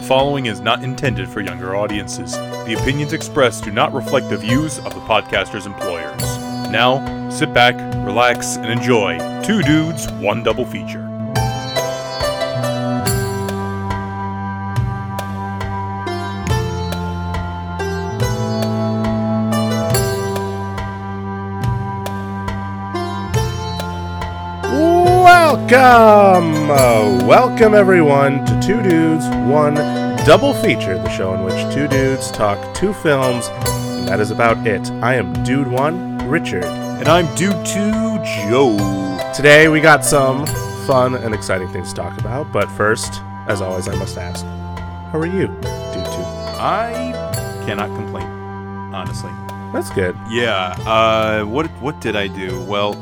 The following is not intended for younger audiences. The opinions expressed do not reflect the views of the podcaster's employers. Now, sit back, relax, and enjoy Two Dudes, One Double Feature. Welcome! Uh, welcome everyone to Two Dudes, One Double Feature, the show in which two dudes talk two films, and that is about it. I am Dude One, Richard. And I'm Dude 2 Joe. Today we got some fun and exciting things to talk about, but first, as always, I must ask, how are you, Dude 2? I cannot complain, honestly. That's good. Yeah, uh, what what did I do? Well,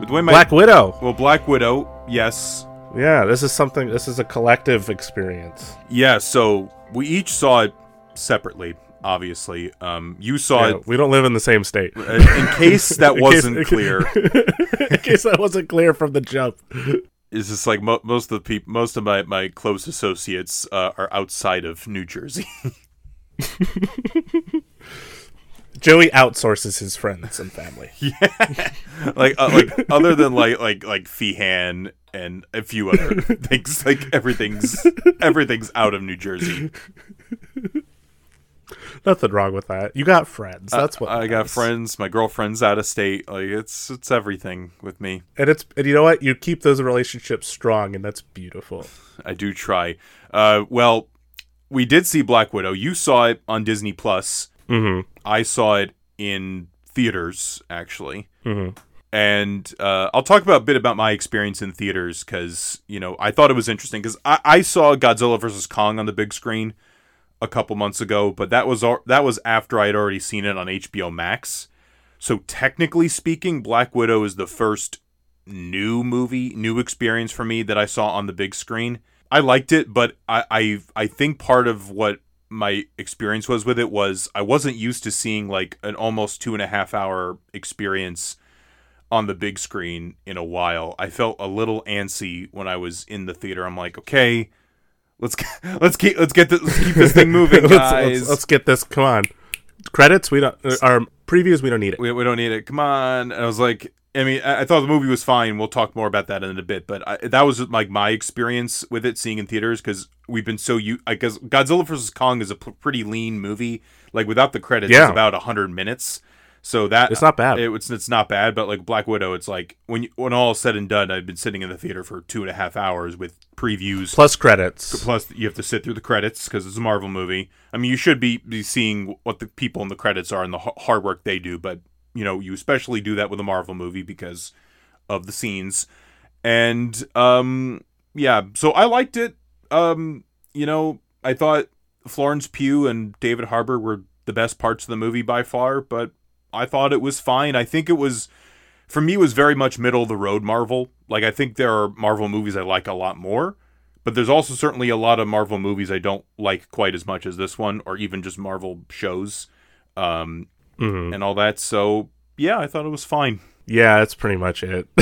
with the my Black Widow! well, Black Widow, yes, Yeah, this is something, this is a collective experience. yeah. So we each saw it separately. Obviously, um, you saw Yeah, it. we don't live in the same state. uh, In case that In wasn't clear, in case that wasn't clear from the jump. is just like mo- most of the people, most of my my close associates uh, are outside of New Jersey. Joey outsources his friends and family. yeah, like uh, like other than like like like Feehan and a few other things like everything's everything's out of New Jersey. Nothing wrong with that. You got friends. That's what I got friends, my girlfriend's out of state. Like it's it's everything with me. and it's and you know what? You keep those relationships strong, and that's beautiful. I do try. Uh well, we did see Black Widow. You saw it on Disney Plus. Mm-hmm. I saw it in theaters actually. Mm-hmm. and uh, I'll talk about a bit about my experience in theaters because you know I thought it was interesting because I, I saw Godzilla vs Kong on the big screen a couple months ago, but that was al- that was after I had already seen it on HBO Max. So technically speaking, Black Widow is the first new movie, new experience for me that I saw on the big screen. I liked it, but I I, I think part of what my experience was with it was I wasn't used to seeing like an almost two and a half hour experience on the big screen in a while. I felt a little antsy when I was in the theater. I'm like, okay, let's let's keep let's get this, let's keep this thing moving, let's, guys. let's, let's get this. Come on, credits. We don't. Our previews. We don't need it. we, we don't need it. Come on. And I was like, I mean, I, I thought the movie was fine. We'll talk more about that in a bit. But I, that was like my experience with it, seeing in theaters, because we've been so you. I guess Godzilla vs Kong is a p- pretty lean movie. Like without the credits, Yeah. it's about hundred minutes. So that It's not bad. It, it's it's not bad, but like Black Widow, it's like when you, when all is said and done, I've been sitting in the theater for two and a half hours with previews. Plus credits. Plus, you have to sit through the credits because it's a Marvel movie. I mean, you should be, be seeing what the people in the credits are and the h- hard work they do, but you know, you especially do that with a Marvel movie because of the scenes. And um, yeah, so I liked it. Um, you know, I thought Florence Pugh and David Harbour were the best parts of the movie by far, but I thought it was fine. I think it was for me was very much middle of the road Marvel. Like I think there are Marvel movies I like a lot more, but there's also certainly a lot of Marvel movies I don't like quite as much as this one, or even just Marvel shows, um, Mhm. and all that. So yeah, I thought it was fine. Yeah, that's pretty much it.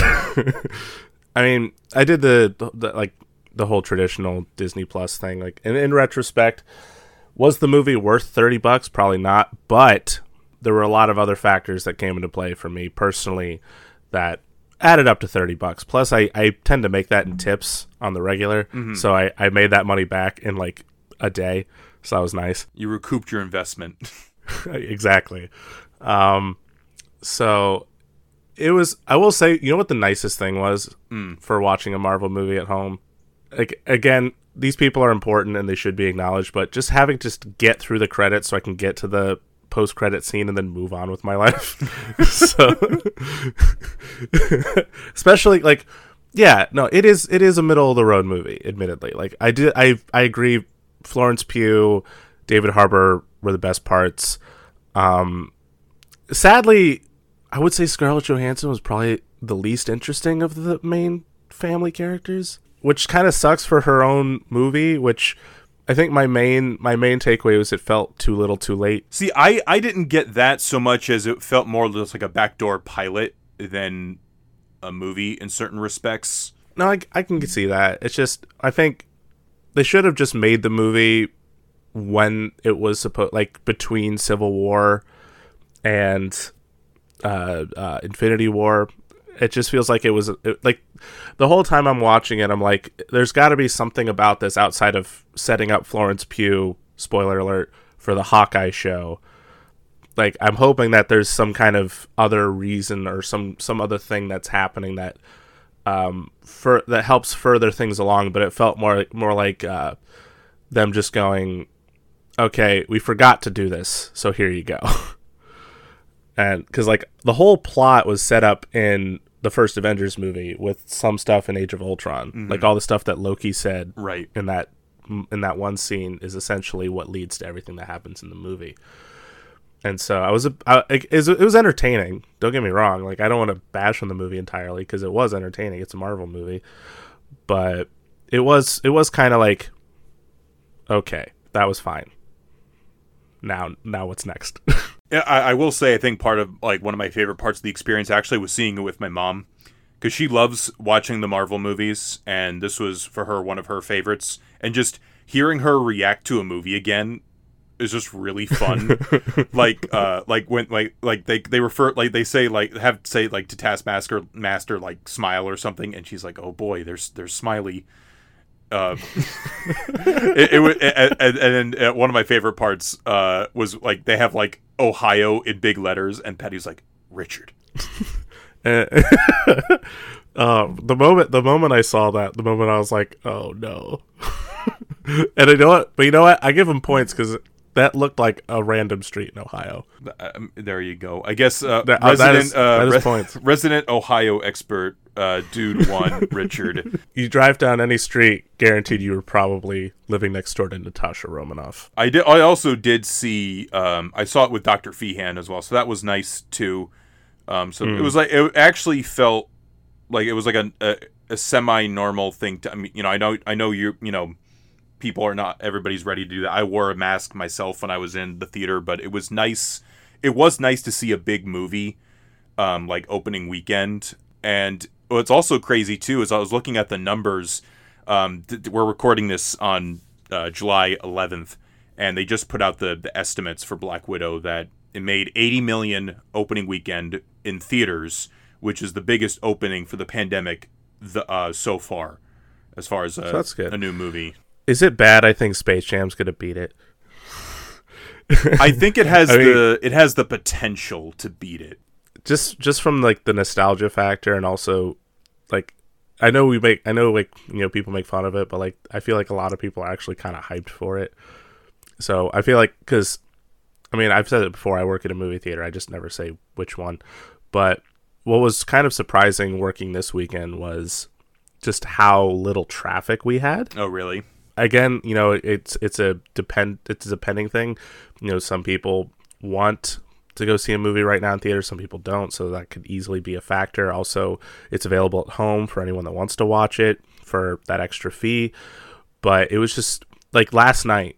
I mean, I did the, the like the whole traditional Disney Plus thing. Like, and in retrospect, was the movie worth thirty bucks? Probably not. But there were a lot of other factors that came into play for me personally that added up to 30 bucks plus I, I tend to make that in tips on the regular so I, I made that money back in like a day so that was nice You recouped your investment. exactly. Um, so it was. I will say, you know what the nicest thing was for watching a Marvel movie at home. Like again, these people are important and they should be acknowledged, but just having to just get through the credits so I can get to the post credit scene and then move on with my life. so, especially like, yeah, no, it is. It is a middle of the road movie. Admittedly, like I did, I I agree. Florence Pugh, David Harbour were the best parts. Um, sadly, I would say Scarlett Johansson was probably the least interesting of the main family characters, which kind of sucks for her own movie. Which I think my main my main takeaway was it felt too little, too late. See, I I didn't get that so much as it felt more just like a backdoor pilot than a movie in certain respects. No, I, I can see that. It's just I think they should have just made the movie when it was supposed like between Civil War and uh, uh, Infinity War. It just feels like it was it, like the whole time I'm watching it, I'm like, there's got to be something about this outside of setting up Florence Pugh. Spoiler alert for the Hawkeye show. Like I'm hoping that there's some kind of other reason or some some other thing that's happening that um for that helps further things along. But it felt more more like uh, them just going, okay, we forgot to do this, so here you go. and because like the whole plot was set up in the first Avengers movie with some stuff in Age of Ultron, mm-hmm. like all the stuff that Loki said right in that in that one scene is essentially what leads to everything that happens in the movie. And so I was, I, it, it was entertaining. Don't get me wrong. Like I don't want to bash on the movie entirely because it was entertaining. It's a Marvel movie, but it was it was kind of like, okay, that was fine. Now, now what's next? yeah, I, I will say I think part of like one of my favorite parts of the experience actually was seeing it with my mom because she loves watching the Marvel movies, and this was for her one of her favorites. And just hearing her react to a movie again is just really fun. like uh like when like like they they refer like they say like have say like to Taskmaster master like smile or something and she's like, "Oh boy, there's there's smiley." Uh, it, it, and, and then uh, one of my favorite parts uh was like they have like Ohio in big letters and Patty's like, "Richard." uh, the moment the moment I saw that, the moment I was like, "Oh no." and you know what? But you know what? I give him points because that looked like a random street in Ohio. Um, there you go. I guess uh, that, resident, that is, uh, that is points. resident Ohio expert, uh, dude one, Richard. You drive down any street, guaranteed you were probably living next door to Natasha Romanoff. I did. I also did see. Um, I saw it with Doctor Feehan as well, so that was nice too. Um, so mm. it was like it actually felt like it was like a, a, a semi normal thing. To I mean, you know, I know, I know you, you know people are not everybody's ready to do that. I wore a mask myself when I was in the theater, but it was nice. It was nice to see a big movie, um, like opening weekend. And what's also crazy too is I was looking at the numbers. Um, th- we're recording this on uh, July 11th, and they just put out the the estimates for Black Widow that it made 80 million opening weekend in theaters, which is the biggest opening for the pandemic the, uh, so far, as far as a, so a new movie is it bad? I think Space Jam's gonna beat it. I think it has I mean, the it has the potential to beat it. Just just from like the nostalgia factor and also like I know we make I know like you know people make fun of it, but like I feel like a lot of people are actually kind of hyped for it. So I feel like because I mean I've said it before. I work at a movie theater. I just never say which one. But what was kind of surprising working this weekend was just how little traffic we had. Oh, really? Again, you know, it's it's a depend it's a depending thing. You know, some people want to go see a movie right now in theater, some people don't, so that could easily be a factor. Also, it's available at home for anyone that wants to watch it for that extra fee. But it was just like last night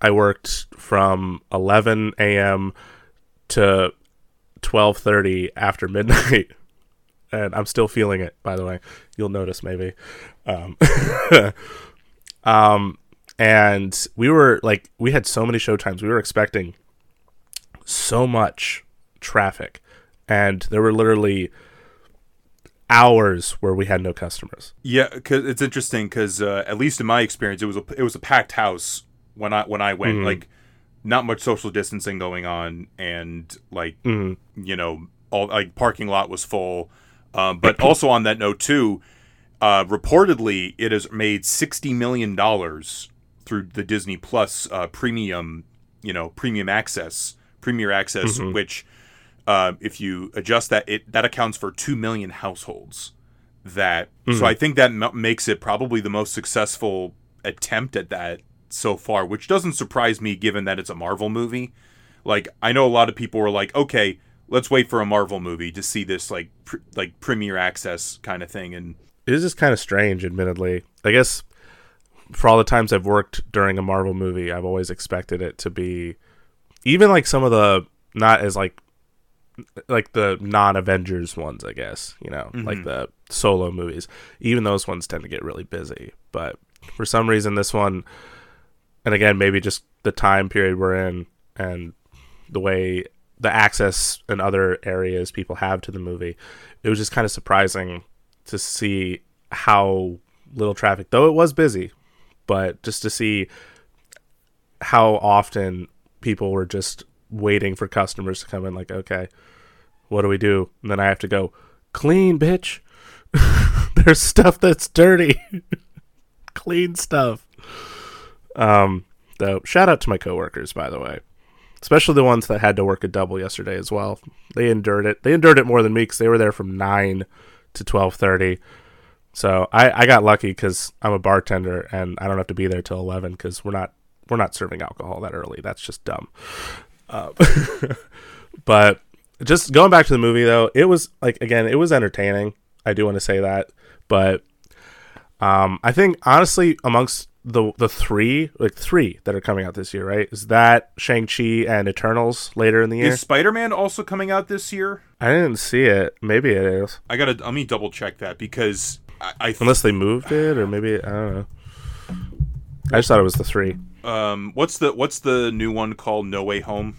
I worked from 11 a.m. to 12:30 after midnight. And I'm still feeling it, by the way. You'll notice maybe. Um, Um, and we were like, we had so many show times. We were expecting so much traffic, and there were literally hours where we had no customers. Yeah, cause it's interesting because uh, at least in my experience, it was a it was a packed house when I when I went. Mm-hmm. Like, not much social distancing going on, and like mm-hmm. you know, all like parking lot was full. Um, but also on that note too, uh, reportedly, it has made sixty million dollars through the Disney Plus uh, premium, you know, premium access, premier access, mm-hmm. which, uh, if you adjust that, it that accounts for two million households. That mm-hmm. so I think that m- makes it probably the most successful attempt at that so far, which doesn't surprise me given that it's a Marvel movie. Like I know a lot of people were like, okay, let's wait for a Marvel movie to see this like pr- like premiere access kind of thing, and it is just kind of strange, admittedly. I guess for all the times I've worked during a Marvel movie, I've always expected it to be even like some of the not as like like the non-Avengers ones, I guess, you know, mm-hmm. like the solo movies. Even those ones tend to get really busy, but for some reason this one, and again maybe just the time period we're in and the way the access and other areas people have to the movie, it was just kind of surprising to see how little traffic, though it was busy, but just to see how often people were just waiting for customers to come in, like, okay, what do we do? And then I have to go, clean, bitch. There's stuff that's dirty. clean stuff. Um, though, shout out to my coworkers, by the way especially the ones that had to work a double yesterday as well. They endured it. They endured it more than me because they were there from nine to twelve thirty. So I, I got lucky because I'm a bartender and I don't have to be there till eleven because we're not we're not serving alcohol that early. That's just dumb. Uh, but just going back to the movie though, it was like again, it was entertaining. I do want to say that, but um, I think honestly, amongst the the three like three that are coming out this year, right? Is that Shang Chi and Eternals later in the year? Is Spider Man also coming out this year? I didn't see it. Maybe it is. I gotta let me double check that because I, I th- unless they moved it or maybe I don't know. I just thought it was the three. Um, what's the what's the new one called? No Way Home.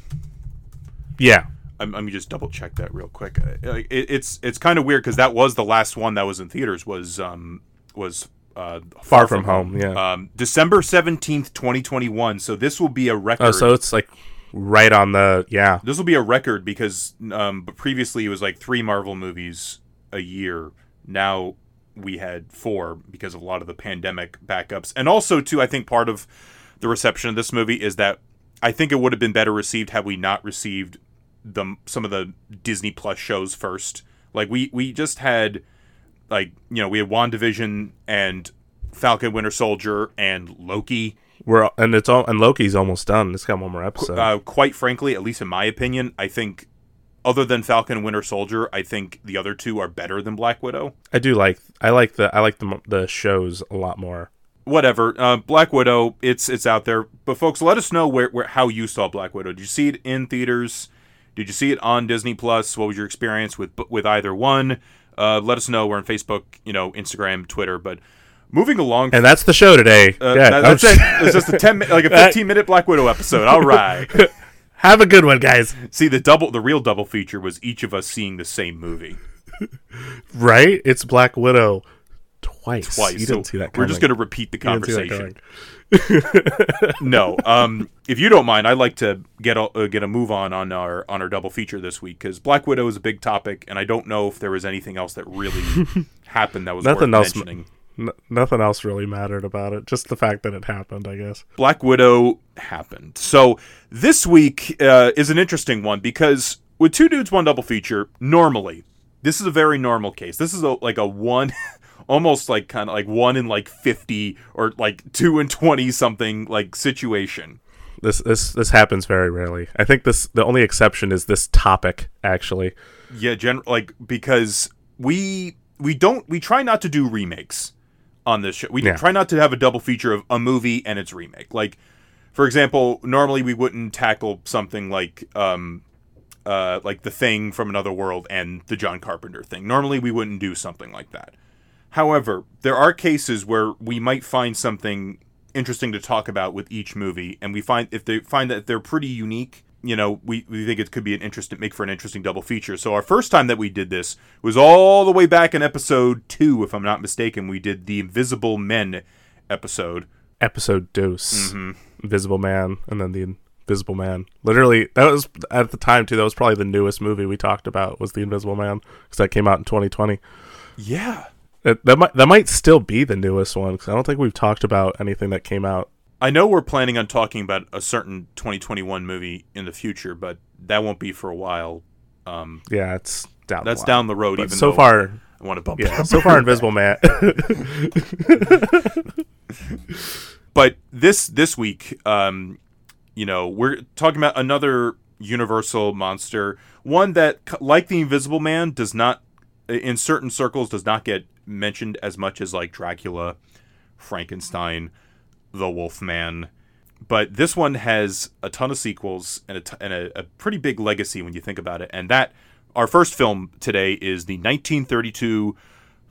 Yeah, I'm, let me just double check that real quick. It, it's it's kind of weird because that was the last one that was in theaters was um was uh, Far, from, from, Home. home yeah. Um, December seventeenth, twenty twenty one. So this will be a record. Oh, so it's like right on the yeah. This will be a record because um, previously it was like three Marvel movies a year. Now we had four because of a lot of the pandemic backups, and also too, I think part of the reception of this movie is that I think it would have been better received had we not received the some of the Disney Plus shows first. Like we we just had like you know we had WandaVision and Falcon Winter Soldier and Loki. We're and it's all and Loki's almost done. It's got one more episode. Uh, quite frankly, at least in my opinion, I think other than Falcon Winter Soldier, I think the other two are better than Black Widow. I do like I like the I like the the shows a lot more. Whatever, uh, Black Widow, it's it's out there. But folks, let us know where, where how you saw Black Widow. Did you see it in theaters? Did you see it on Disney Plus? What was your experience with with either one? Uh, let us know. We're on Facebook, you know, Instagram, Twitter. But moving along, and that's the show today. Uh, yeah, that, that's it. It's just a ten, like a fifteen minute Black Widow episode. All right. Have a good one, guys. See, the double, the real double feature was each of us seeing the same movie. right? It's Black Widow twice. Twice. You didn't see that. Coming. We're just going to repeat the conversation. no. Um, if you don't mind, I'd like to get a uh, get a move on on our on our double feature this week because Black Widow is a big topic, and I don't know if there was anything else that really happened that was nothing else. Mentioning. N- nothing else really mattered about it. Just the fact that it happened, I guess. Black Widow happened. So this week uh, is an interesting one because with two dudes, one double feature. Normally, this is a very normal case. This is a, like a one almost like kind of like one in like 50 or like two in 20 something like situation this this this happens very rarely i think this the only exception is this topic actually yeah gen like because we we don't we try not to do remakes on this show we yeah. try not to have a double feature of a movie and its remake like for example normally we wouldn't tackle something like um uh, like the thing from another world and the John Carpenter thing. Normally, we wouldn't do something like that. However, there are cases where we might find something interesting to talk about with each movie, and we find if they find that they're pretty unique, you know, we, we think it could be an interesting make for an interesting double feature. So our first time that we did this was all the way back in episode two, if I'm not mistaken. We did the Invisible Men episode. Episode dose. Mm-hmm. Invisible Man, and then the Invisible Man. Literally, that was at the time too. That was probably the newest movie we talked about was the Invisible Man because that came out in 2020. Yeah, that, that might that might still be the newest one because I don't think we've talked about anything that came out. I know we're planning on talking about a certain 2021 movie in the future, but that won't be for a while. Um, yeah, it's down. That's down the road. But even so far, I want to bump. Yeah, so far, Invisible Man. but this this week, um, you know, we're talking about another Universal monster, one that, like the Invisible Man, does not, in certain circles, does not get mentioned as much as like Dracula, Frankenstein, The Wolfman. But this one has a ton of sequels and, a, t- and a, a pretty big legacy when you think about it. And that, our first film today is the 1932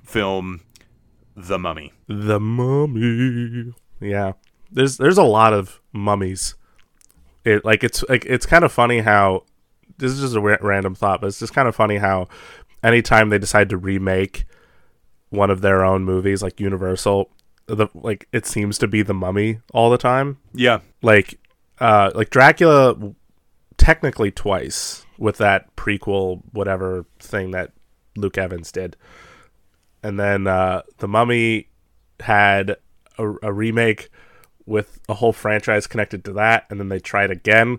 film The Mummy. The Mummy. Yeah, there's there's a lot of mummies. It like it's like it's kind of funny how this is just a ra- random thought, but it's just kind of funny how anytime they decide to remake one of their own movies, like Universal, the like it seems to be the Mummy all the time. Yeah. Like, uh, like Dracula, technically twice with that prequel whatever thing that Luke Evans did, and then uh, the Mummy had a, a remake with a whole franchise connected to that, and then they tried again,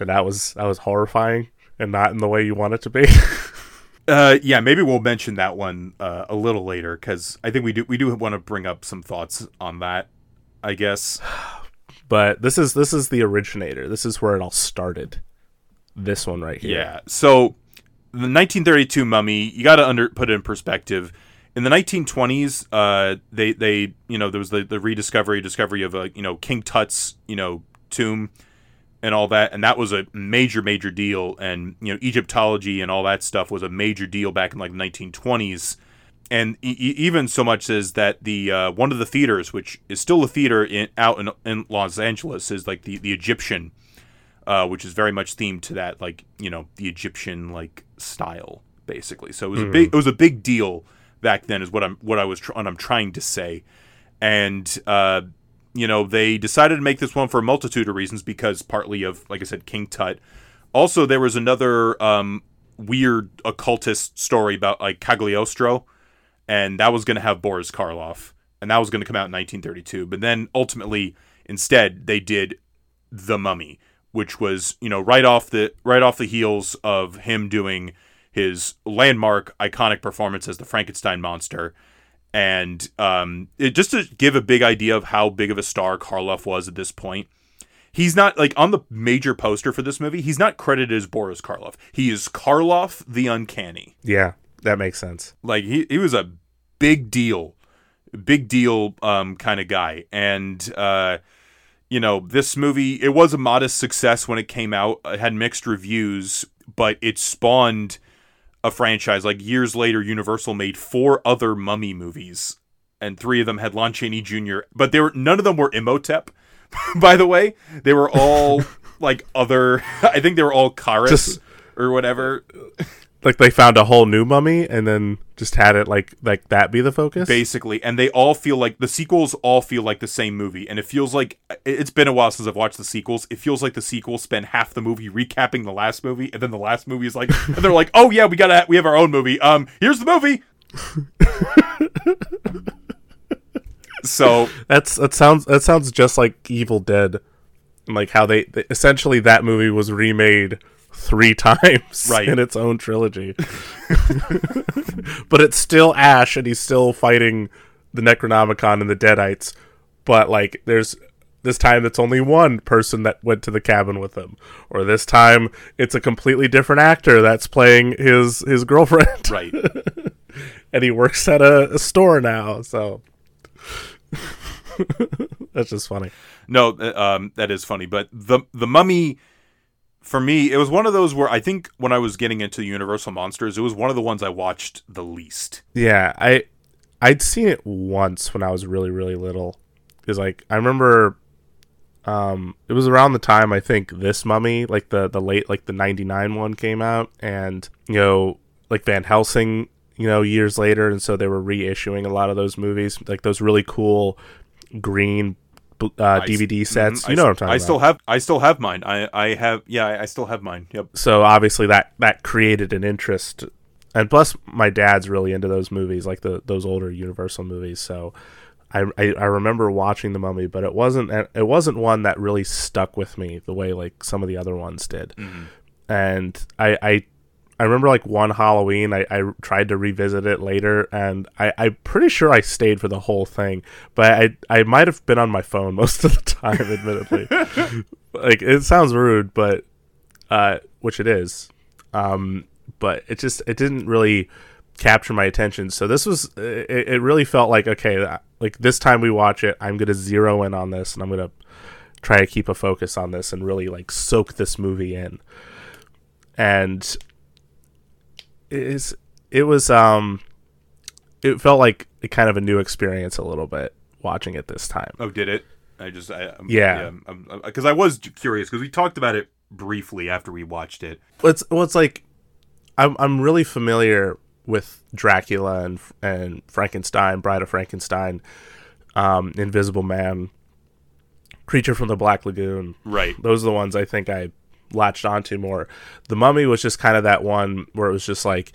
and that was that was horrifying and not in the way you want it to be. Uh, yeah, maybe we'll mention that one uh, a little later because I think we do we do want to bring up some thoughts on that. I guess. but this is this is the originator. This is where it all started. This one right here. Yeah. So the 1932 Mummy, you got to under put it in perspective. In the 1920s, uh, they they you know there was the, the rediscovery discovery of a you know King Tut's you know tomb and all that, and that was a major major deal. And you know Egyptology and all that stuff was a major deal back in like the 1920s. And e- even so much as that the uh, one of the theaters, which is still a theater in, out in, in Los Angeles, is like the the Egyptian, uh, which is very much themed to that like you know the Egyptian like style basically. So it was a big it was a big deal back then, is what I'm what I was tr- what I'm trying to say, and uh, you know they decided to make this one for a multitude of reasons because partly of like I said King Tut. Also, there was another um, weird occultist story about like Cagliostro, and that was going to have Boris Karloff, and that was going to come out in 1932. But then ultimately, instead, they did The Mummy, which was you know right off the right off the heels of him doing his landmark iconic performance as the Frankenstein monster. And um, it, just to give a big idea of how big of a star Karloff was at this point, he's not like on the major poster for this movie. He's not credited as Boris Karloff. He is Karloff the Uncanny. Yeah, that makes sense. Like he, he was a big deal, big deal um, kind of guy. And uh, you know, this movie it was a modest success when it came out. It had mixed reviews, but it spawned a franchise. Like years later, Universal made four other Mummy movies, and three of them had Lon Chaney Jr. But they were none of them were Imhotep. By the way, they were all like other. I think they were all Kharis Just- or whatever. Like they found a whole new mummy and then just had it like like that be the focus. basically and they all feel like the sequels all feel like the same movie and it feels like it's been a while since i've watched the sequels. It feels like the sequels spend half the movie recapping the last movie and then the last movie is like and they're like oh yeah we gotta we have our own movie. Um here's the movie. So That's that sounds that sounds just like Evil Dead, and like how they, they essentially that movie was remade three times Right. in its own trilogy. but it's still Ash, and he's still fighting the Necronomicon and the Deadites. But like, there's this time it's only one person that went to the cabin with him, or this time it's a completely different actor that's playing his his girlfriend, right and he works at a, a store now. So. That's just funny. no uh, um that is funny but the the mummy for me it was one of those where i think when i was getting into universal monsters it was one of the ones i watched the least Yeah, I I'd seen it once when I was really really little. Cuz like I remember um it was around the time I think this mummy like the the late like the 99 one came out and you know like Van Helsing you know years later and so they were reissuing a lot of those movies like those really cool green uh, I DVD sets. Mhm. You know s- what I'm talking I about. still have I still have mine. I I have yeah, I- I still have mine. Yep. so obviously that that created an interest and plus my dad's really into those movies like the those older universal movies so I, I, I remember watching the mummy but it wasn't it wasn't one that really stuck with me the way like some of the other ones did and I, I I remember like one Halloween I, I tried to revisit it later and I, I'm pretty sure I stayed for the whole thing but I I might have been on my phone most of the time admittedly like it sounds rude but uh, which it is. Um, but it just it didn't really capture my attention. So this was it, it really felt like okay, uh, like this time we watch it, I'm gonna zero in on this and I'm gonna try to keep a focus on this and really like soak this movie in. And is it was um it felt like a kind of a new experience a little bit watching it this time. Oh, did it? I just I, I'm- Yeah. because I was curious because we talked about it briefly after we watched it. It's well, it's like I'm I'm really familiar with Dracula and and Frankenstein, Bride of Frankenstein, um, Invisible Man, Creature from the Black Lagoon. Right. Those are the ones I think I latched onto more. The Mummy was just kind of that one where it was just like,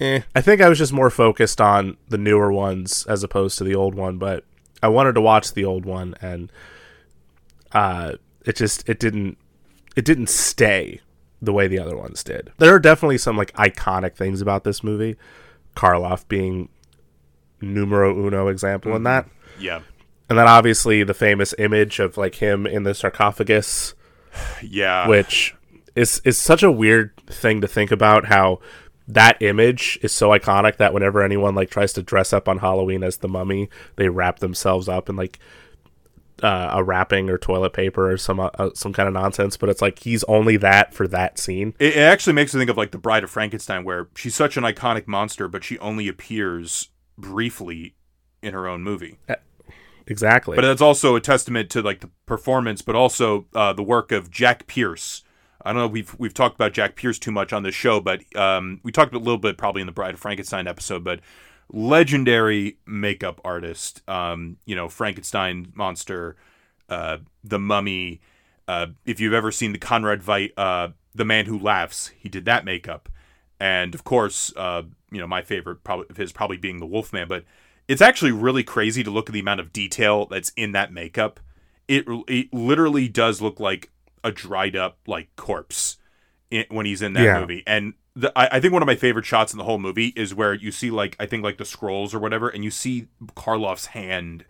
eh. I think I was just more focused on the newer ones as opposed to the old one, but I wanted to watch the old one and uh it just it didn't it didn't stay the way the other ones did. There are definitely some like iconic things about this movie. Karloff being numero uno example in that. Yeah. And then obviously the famous image of like him in the sarcophagus Yeah. which is is such a weird thing to think about how that image is so iconic that whenever anyone like tries to dress up on Halloween as the mummy, they wrap themselves up in like uh, a wrapping or toilet paper or some uh, some kind of nonsense. But it's like he's only that for that scene. It, it actually makes me think of like the Bride of Frankenstein, where she's such an iconic monster, but she only appears briefly in her own movie. Exactly. But that's also a testament to like the performance, but also uh, the work of Jack Pierce. I don't know. We've we've talked about Jack Pierce too much on this show, but um, we talked a little bit probably in the Bride of Frankenstein episode. But legendary makeup artist. Um, you know, Frankenstein monster, uh, the Mummy. Uh, if you've ever seen the Conrad Veidt, uh, the Man Who Laughs, he did that makeup, and of course, uh, you know, my favorite probably of his probably being the Wolfman, but it's actually really crazy to look at the amount of detail that's in that makeup. It it literally does look like a dried up like corpse in, when he's in that Yeah. movie. And the, I, I think one of my favorite shots in the whole movie is where you see like I think like the scrolls or whatever, and you see Karloff's hand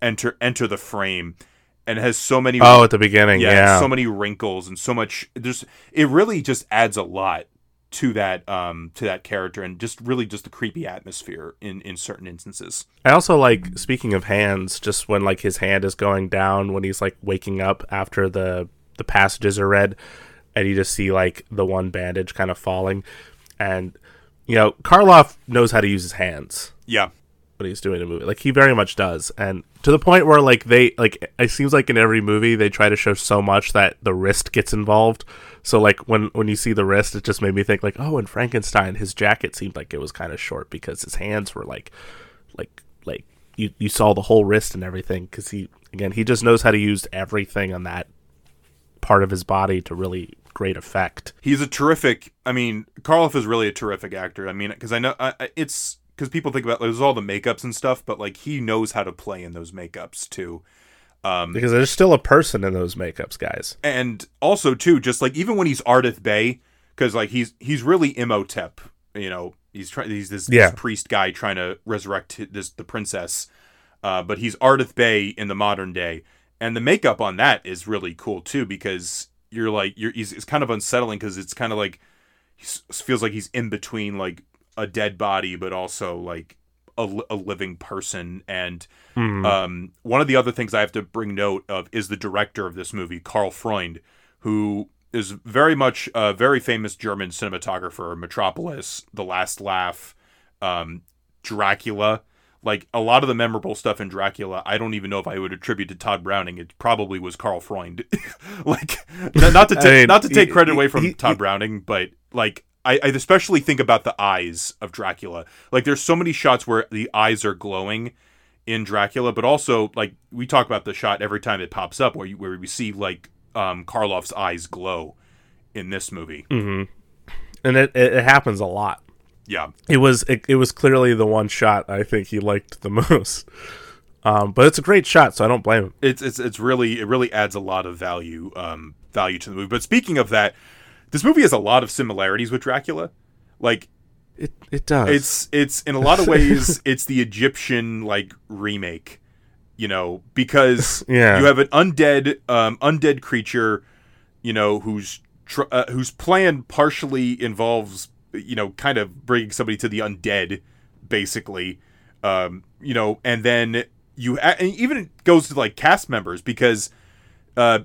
enter enter the frame, and has so many oh, at the beginning, yeah, yeah. so many wrinkles and so much. There's it really just adds a lot to that um to that character and just really just the creepy atmosphere in in certain instances. I also like speaking of hands, just when like his hand is going down when he's like waking up after the the passages are read, and you just see like the one bandage kind of falling, and you know Karloff knows how to use his hands Yeah. When he's doing a movie. Like he very much does, and to the point where like they like it seems like in every movie they try to show so much that the wrist gets involved. So like when when you see the wrist, it just made me think like, oh, in Frankenstein, his jacket seemed like it was kind of short because his hands were like, like like you you saw the whole wrist and everything because he again he just knows how to use everything on that part of his body to really great effect. He's a terrific. I mean, Karloff is really a terrific actor. I mean, because I know it's because people think about like, there's all the makeups and stuff, but like he knows how to play in those makeups too. Um, Because there's still a person in those makeups, guys. and also too, just like even when he's Ardath Bey, because like he's he's really Imhotep. You know, he's trying. He's this, Yeah. this priest guy trying to resurrect this the princess, uh, but he's Ardath Bey in the modern day, and the makeup on that is really cool too because you're like you're he's, it's kind of unsettling because it's kind of like he feels like he's in between like a dead body but also like a, a living person and Hmm. um, one of the other things I have to bring note of is the director of this movie, Karl Freund, who is very much a very famous German cinematographer. Metropolis, The Last Laugh, um, Dracula. Like a lot of the memorable stuff in Dracula, I don't even know if I would attribute to Tod Browning. It probably was Karl Freund. like, not to I take mean, not to take he- credit he- away from he- Tod Browning, but like I, I especially think about the eyes of Dracula. Like, there's so many shots where the eyes are glowing in Dracula, but also like we talk about the shot every time it pops up where you, where we see like um Karloff's eyes glow in this movie. and it, it, it happens a lot. Yeah. It was it, it was clearly the one shot I think he liked the most. Um, but it's a great shot, so I don't blame him. It's it's it's really it really adds a lot of value um value to the movie. But speaking of that, this movie has a lot of similarities with Dracula. Like It it does. it's it's in a lot of ways it's the Egyptian like remake, you know, because Yeah. you have an undead um undead creature, you know, whose tr- uh, whose plan partially involves you know kind of bringing somebody to the undead, basically, um you know, and then you and even it goes to like cast members because uh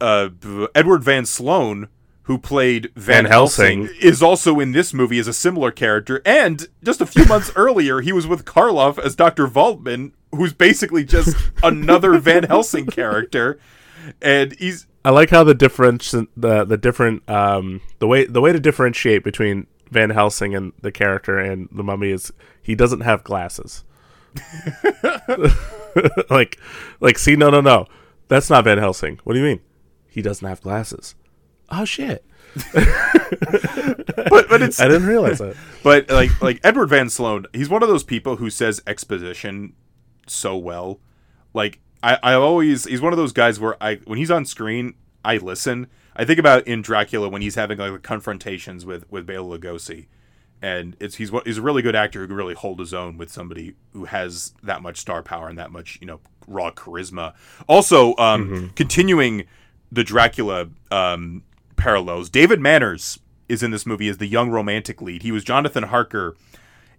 uh Edward Van Sloan who played Van, Van Helsing, Helsing. is also in this movie as a similar character. And just a few months earlier, he was with Karloff as Dr. Waldman, who's basically just another Van Helsing character. And he's I like how the difference, the the different, um, the way the way to differentiate between Van Helsing and the character and the Mummy is he doesn't have glasses. like, like, see, no, no, no, that's not Van Helsing. What do you mean? He doesn't have glasses. Oh shit! but but it's I didn't realize that. but like like Edward Van Sloan, he's one of those people who says exposition so well. Like I I always he's one of those guys where I when he's on screen, I listen. I think about in Dracula when he's having like the confrontations with with Bela Lugosi, and it's he's what he's a really good actor who can really hold his own with somebody who has that much star power and that much you know raw charisma. Also, um, continuing the Dracula um, parallels, David Manners is in this movie as the young romantic lead. He was Jonathan Harker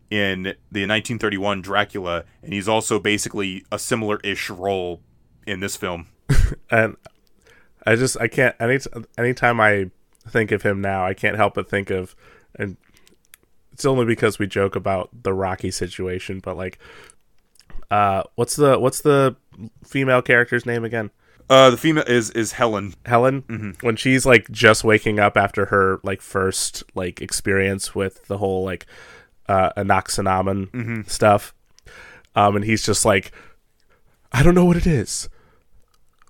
in the 1931 Dracula, and he's also basically a similar-ish role in this film. and I just I can't any anytime I think of him now, I can't help but think of and it's only because we joke about the Rocky situation, but like uh what's the what's the female character's name again? Uh, the female is is Helen. Helen when she's like just waking up after her like first like experience with the whole like uh Anck-es-en-Amon stuff. Um and he's just like I don't know what it is,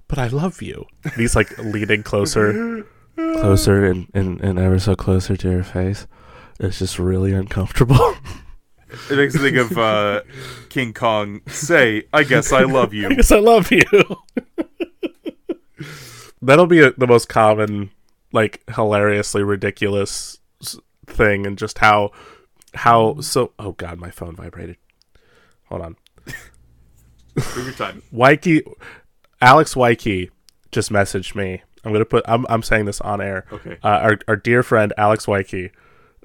but I love you. And he's like leaning closer, closer, and, and, and ever so closer to her face. It's just really uncomfortable. It makes me think of uh, King Kong. Say, I guess I love you. because I love you. That'll be a, the most common, like hilariously ridiculous thing, and just how how so. Oh God, my phone vibrated. Hold on. Take your time. Waikey, Alex Waikey just messaged me. I'm gonna put. I'm I'm saying this on air. Okay. Uh, our our dear friend Alex Waikey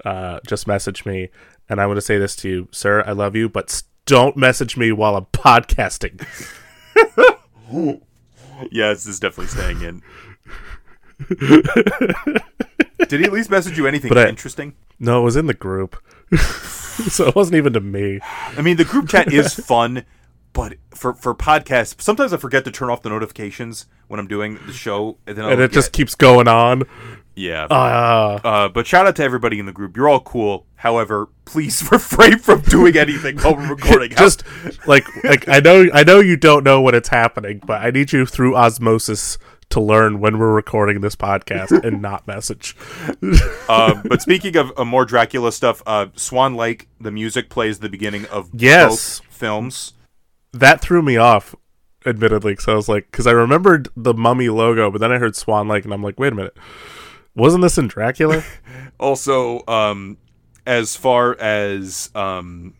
uh, just messaged me, and I want to say this to you, sir. I love you, but don't message me while I'm podcasting. Yeah, this is definitely staying in. Did he at least message you anything But I- interesting? No, it was in the group, so it wasn't even to me. I mean, the group chat is fun, but for for podcasts, sometimes I forget to turn off the notifications when I'm doing the show, and then And it just keeps going on. Yeah. Uh, Uh, but shout out to everybody in the group. You're all cool. However, please refrain from doing anything while we're recording. Just like like I know I know you don't know when it's happening, but I need you through osmosis to learn when we're recording this podcast and not message. Um, but speaking of uh, more Dracula stuff, uh, Swan Lake, the music plays the beginning of Yes. both films. that threw me off, admittedly, because I was like, because I remembered the Mummy logo, but then I heard Swan Lake, and I'm like, wait a minute, wasn't this in Dracula? Also, um, as far as um,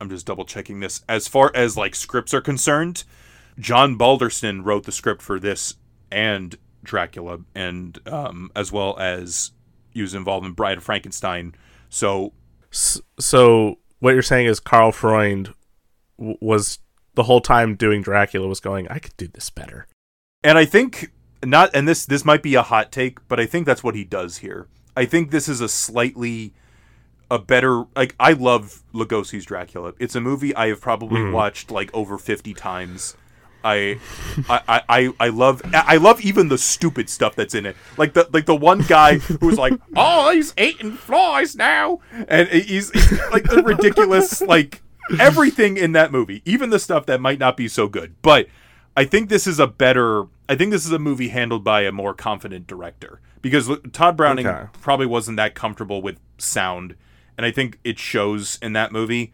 I'm just double checking this. As far as like scripts are concerned, John Balderston wrote the script for this and Dracula, and um, as well as he was involved in Bride of Frankenstein. So S- so what you're saying is Karl Freund w- was the whole time doing Dracula was going, I could do this better. and I think not and this this might be a hot take, but I think that's what he does here. I think this is a slightly a better like I love Lugosi's Dracula. It's a movie I have probably hmm. watched like over 50 times. I, I, I, I love I love even the stupid stuff that's in it. Like the like the one guy who's like, "Oh, he's eating flies now," and he's, he's like the ridiculous like everything in that movie, even the stuff that might not be so good. But I think this is a better. I think this is a movie handled by a more confident director because Tod Browning Okay. probably wasn't that comfortable with sound, and I think it shows in that movie.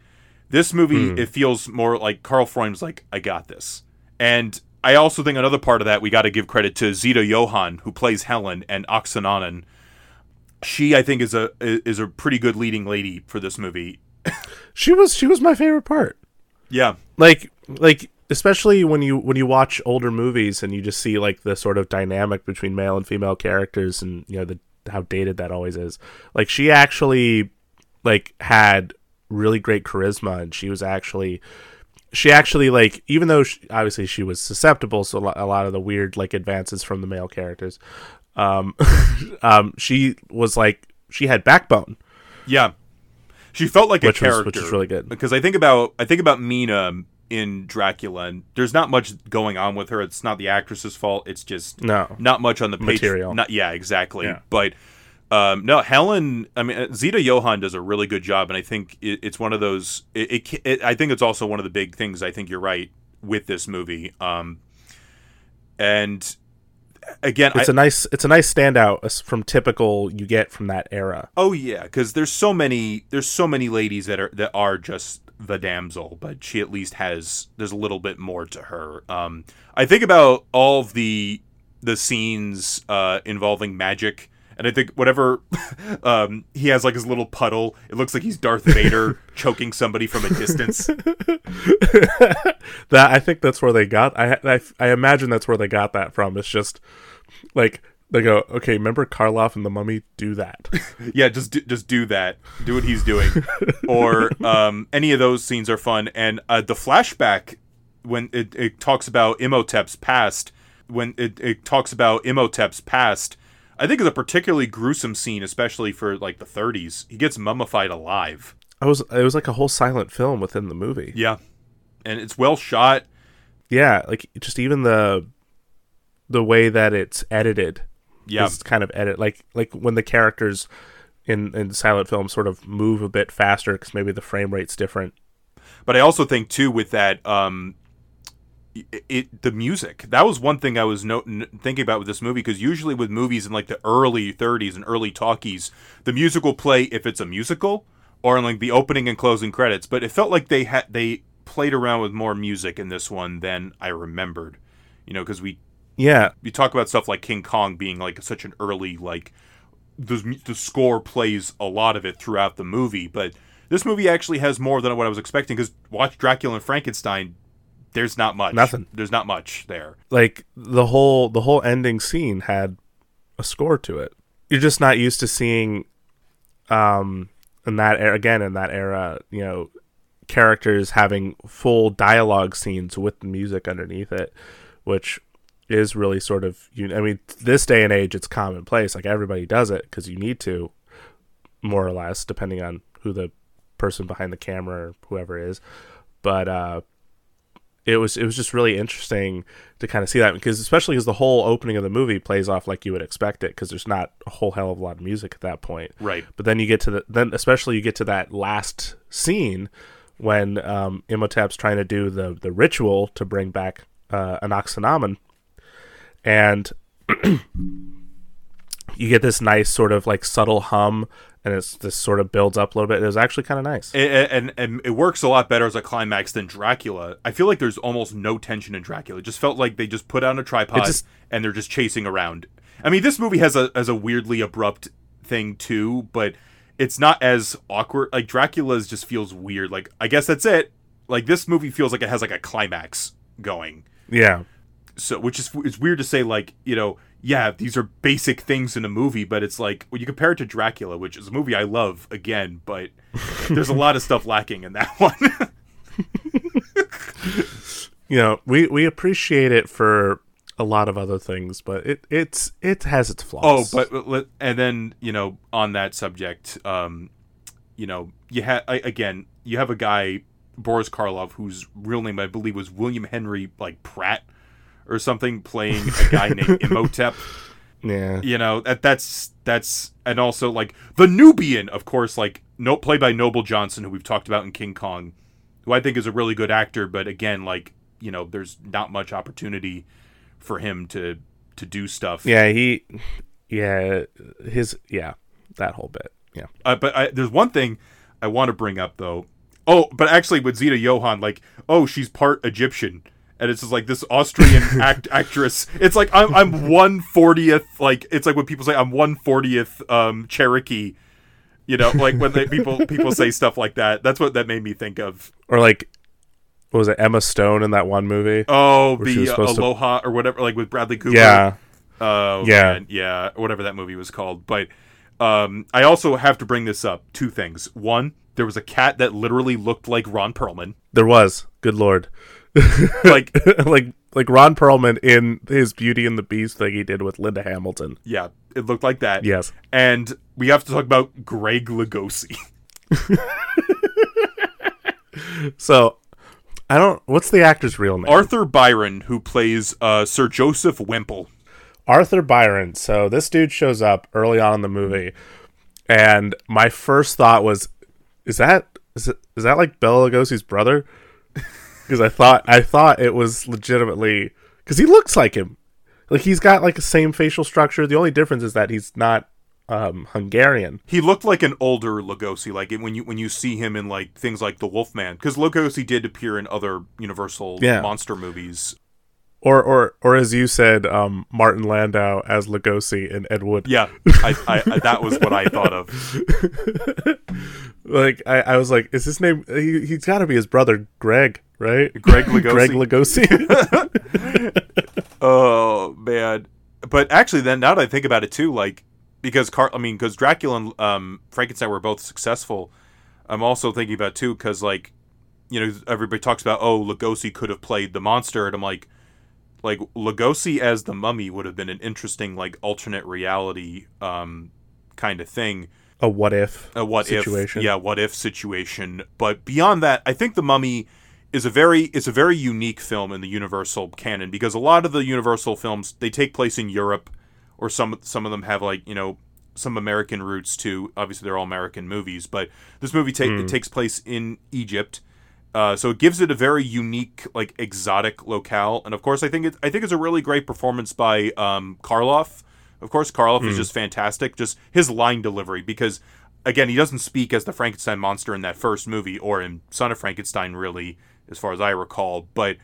This movie, hmm. it feels more like Karl Freund's like, I got this. And I also think another part of that, we got to give credit to Zita Johann, who plays Helen, and Anck-es-en-Amon. She, I think, is a is a pretty good leading lady for this movie. She was she was my favorite part. Yeah, like like especially when you when you watch older movies and you just see like the sort of dynamic between male and female characters and you know the how dated that always is like she actually like had really great charisma and she was actually she actually like even though she, obviously she was susceptible so a lot of the weird like advances from the male characters um, um, she was like she had backbone. Yeah, she felt like Which a was- character, which is really good. Because I think about I think about Mina in Dracula, and there's not much going on with her. It's not the actress's fault. It's just No. not much on the page. Material. Not yeah, exactly. Yeah. But um, no, Helen. I mean, Zita Zeta Johann does a really good job, and I think it, it's one of those. It, it, it. I think it's also one of the big things. I think you're right with this movie. Um, and again, It's I, a nice it's a nice standout from typical you get from that era. Oh yeah, because there's so many there's so many ladies that are that are just the damsel, but she at least has there's a little bit more to her. Um, I think about all of the the scenes uh, involving magic, and I think whatever um, he has like his little puddle, it looks like he's Darth Vader choking somebody from a distance. That I think that's where they got. I, I I imagine that's where they got that from. It's just like they go, okay, remember Karloff and the Mummy? Do that. yeah, just do, just do that. Do what he's doing, or um, any of those scenes are fun. And uh, the flashback when it, it talks about Imhotep's past, when it, it talks about Imhotep's past, I think is a particularly gruesome scene, especially for like the 30s. He gets mummified alive. I was it was like a whole silent film within the movie. Yeah, and it's well shot. Yeah, like just even the the way that it's edited Yeah, is kind of edit like like when the characters in in silent film sort of move a bit faster because maybe the frame rate's different. but I also think too with that um it, it the music that was one thing I was no, n- thinking about with this movie because usually with movies in like the early 30s and early talkies the music will play if it's a musical or in like the opening and closing credits but it felt like they had they played around with more music in this one than I remembered you know because we Yeah, you talk about stuff like King Kong being like such an early like the the score plays a lot of it throughout the movie, but this movie actually has more than what I was expecting because watch Dracula and Frankenstein. There's not much. Nothing. There's not much there. like the whole the whole ending scene had a score to it. You're just not used to seeing um in that era again in that era, you know, characters having full dialogue scenes with the music underneath it, which is really sort of you I mean this day and age it's commonplace like everybody does it cuz you need to more or less depending on who the person behind the camera or whoever is. But uh it was it was just really interesting to kind of see that because especially because the whole opening of the movie plays off like you would expect it because there's not a whole hell of a lot of music at that point. Right. But then you get to the then especially you get to that last scene when um, Imhotep's trying to do the the ritual to bring back uh, Anck-es-en-Amon, and you get this nice sort of like subtle hum, and it's this sort of builds up a little bit. It was actually kind of nice. And, and and it works a lot better as a climax than Dracula. I feel like there's almost no tension in Dracula. It just felt like they just put on a tripod just- and they're just chasing around. I mean, this movie has a has a weirdly abrupt thing too, but it's not as awkward. Like Dracula's just feels weird. Like I guess that's it. Like this movie feels like it has like a climax going. yeah. So which is it's weird to say like you know yeah these are basic things in a movie, but it's like when you compare it to Dracula, which is a movie I love again, but there's a lot of stuff lacking in that one. you know we we appreciate it for a lot of other things but it it's it has its flaws. Oh, but and then you know on that subject, um, you know you have again you have a guy Boris Karloff whose real name I believe was William Henry like Pratt or something playing a guy named Imhotep. yeah You know that that's that's and also like the Nubian, of course, like no played by Noble Johnson, who we've talked about in King Kong, who I think is a really good actor, but again, like you know, there's not much opportunity for him to to do stuff. yeah he yeah his yeah that whole bit yeah Uh, but I, there's one thing I want to bring up though. Oh, but actually with Zita Johann, like, oh, she's part Egyptian, and it's just like this Austrian act actress. It's like I'm I'm one fortieth. Like it's like when people say I'm one fortieth um, Cherokee. You know, like when they, people people say stuff like that. That's what that made me think of. or like what was it emma stone in that one movie Oh, the uh, supposed to- Aloha or whatever, like with Bradley Cooper. yeah Oh, Yeah. man, yeah, whatever that movie was called. But um, I also have to bring this up. Two things. One, there was a cat that literally looked like Ron Perlman. there was good lord like like like Ron Perlman in his Beauty and the Beast thing he did with Linda Hamilton. yeah, it looked like that. Yes. And we have to talk about Greg Lugosi. So I don't. What's the actor's real name? Arthur Byron, who plays uh, Sir Joseph Whemple. Arthur Byron. So this dude shows up early on in the movie, and my first thought was, "Is that is it is that like Bela Lugosi's brother?" Because I thought I thought it was legitimately because he looks like him. Like he's got like the same facial structure. The only difference is that he's not um, Hungarian. He looked like an older Lugosi, like when you when you see him in like things like The Wolfman, because Lugosi did appear in other Universal Yeah. monster movies. Or or or as you said, um, Martin Landau as Lugosi and Ed Wood. Yeah, I, I, I that was what I thought of. Like I, I was like, is his name? He, he's got to be his brother, Greg, right? Greg Lugosi. Greg Lugosi. Oh man! But actually, then now that I think about it too, like because Car, I mean, because Dracula and um, Frankenstein were both successful. I'm also thinking about too because like you know everybody talks about oh Lugosi could have played the monster, and I'm like like Lugosi as the mummy would have been an interesting like alternate reality um kind of thing. a what if? a what situation. if yeah what if situation but beyond that i think the mummy is a very is a very unique film in the universal canon because a lot of the universal films they take place in europe or some some of them have like you know some american roots too obviously they're all american movies but this movie ta- it takes place in egypt uh, so it gives it a very unique, like exotic locale, and of course, I think it, I think it's a really great performance by um, Karloff. Of course, Karloff is just fantastic. Just his line delivery, because again, he doesn't speak as the Frankenstein monster in that first movie or in Son of Frankenstein, really, as far as I recall. But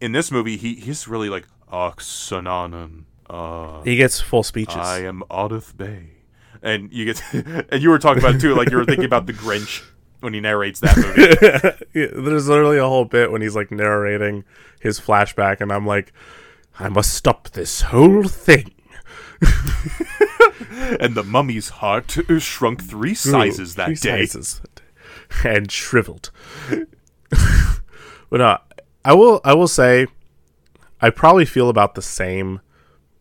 in this movie, he he's really like Anck-es-en-Amon. Uh, He gets full speeches. I am Ardath Bey, and you get and you were talking about it too, like you were thinking about the Grinch when he narrates that movie. There's literally a whole bit when he's like narrating his flashback, and I'm like, I must stop this whole thing. and the mummy's heart shrunk three sizes that Three day. sizes and shriveled. but no, I will. I will say, I probably feel about the same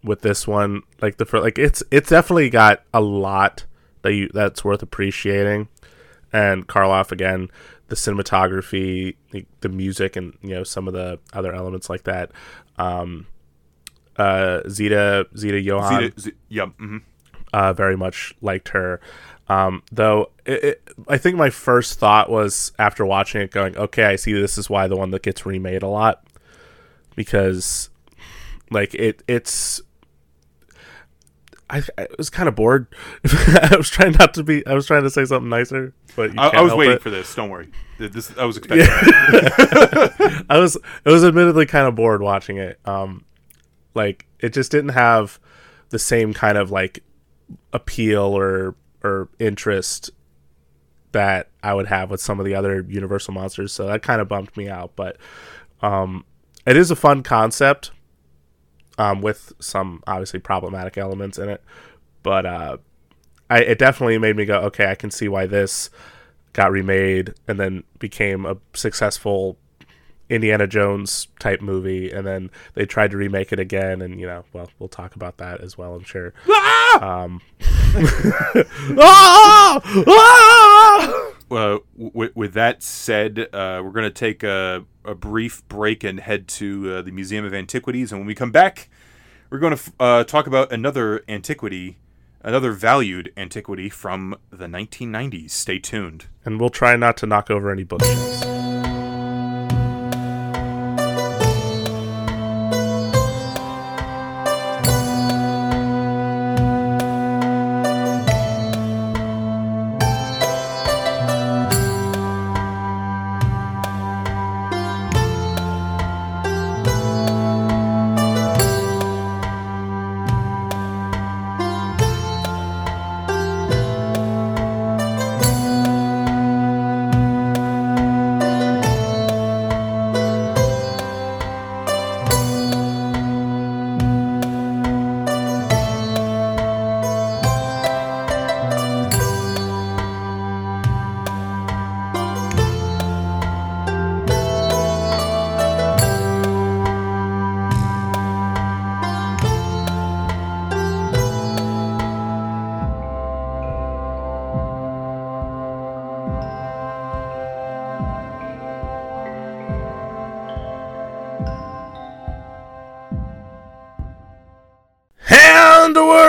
with this one. Like the first, like it's it's definitely got a lot that you that's worth appreciating. And Karloff again, the cinematography, the, the music, and you know some of the other elements like that. Um, uh, Zita Zita Johann Zita- Z- yeah, mhm. uh, very much liked her. Um, though it, it, I think my first thought was after watching it, going, "Okay, I see this is why the one that gets remade a lot because, like it, it's." I, I was kind of bored. I was trying not to be. I was trying to say something nicer, but you I, I was waiting it. for this. Don't worry. This I was expecting. that. I was I was admittedly kind of bored watching it. Um, like it just didn't have the same kind of like appeal or or interest that I would have with some of the other Universal monsters. So that kind of bumped me out. But um, it is a fun concept. Um, with some obviously problematic elements in it, but uh, I it definitely made me go, okay, I can see why this got remade and then became a successful Indiana Jones type movie, and then they tried to remake it again, and you know, well, we'll talk about that as well, I'm sure. Um, ah! Ah! Uh, w- with that said, uh, we're going to take a, a brief break and head to uh, the Museum of Antiquities. And when we come back, we're going to f- uh, talk about another antiquity, another valued antiquity from the 1990s. Stay tuned. And we'll try not to knock over any bookshelves.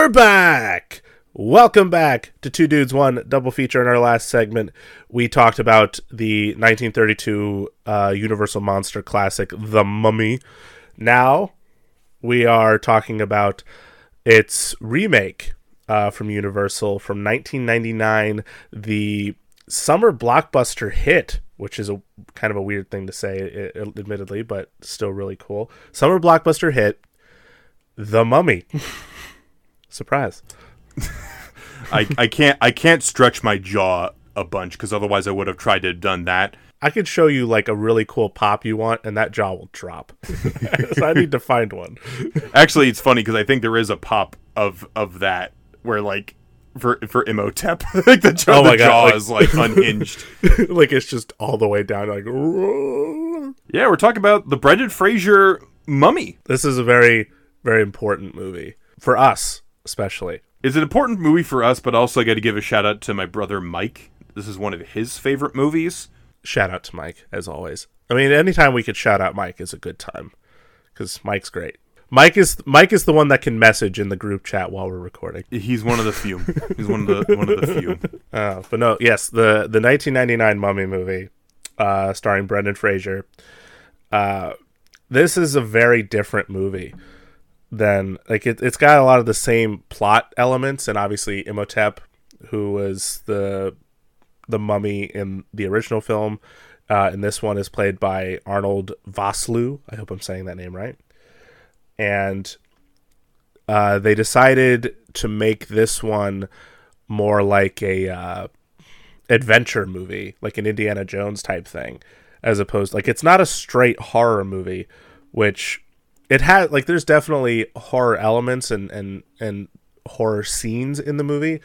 We're back. Welcome back to Two Dudes One Double Feature. In our last segment, we talked about the 1932 uh, Universal Monster classic, The Mummy. Now we are talking about its remake uh, from Universal from 1999, the summer blockbuster hit, which is a kind of a weird thing to say, admittedly, but still really cool. Summer blockbuster hit, The Mummy. Surprise. I, I can't I can't stretch my jaw a bunch because otherwise I would have tried to have done that. I could show you like a really cool pop you want, and that jaw will drop. so I need to find one. Actually, it's funny because I think there is a pop of of that where like for for Imhotep, like the jaw, Oh the God, jaw like- is like unhinged. like it's just all the way down. Like yeah, we're talking about the Brendan Fraser mummy. this is a very very important movie for us, especially. It's an important movie for us, but also I got to give a shout out to my brother Mike. This is one of his favorite movies. Shout out to Mike as always. I mean, anytime we could shout out Mike is a good time because Mike's great. Mike is Mike is the one that can message in the group chat while we're recording. He's one of the few. He's one of the one of the few. Uh, but no, yes, the the 1999 Mummy movie, uh, starring Brendan Fraser. Uh, this is a very different movie than like it, it's got a lot of the same plot elements, and obviously Imhotep, who was the the mummy in the original film, uh, and this one is played by Arnold Vosloo. I hope I'm saying that name right. And uh, they decided to make this one more like a uh, adventure movie, like an Indiana Jones type thing, as opposed like it's not a straight horror movie, which it has like there's definitely horror elements and and and horror scenes in the movie,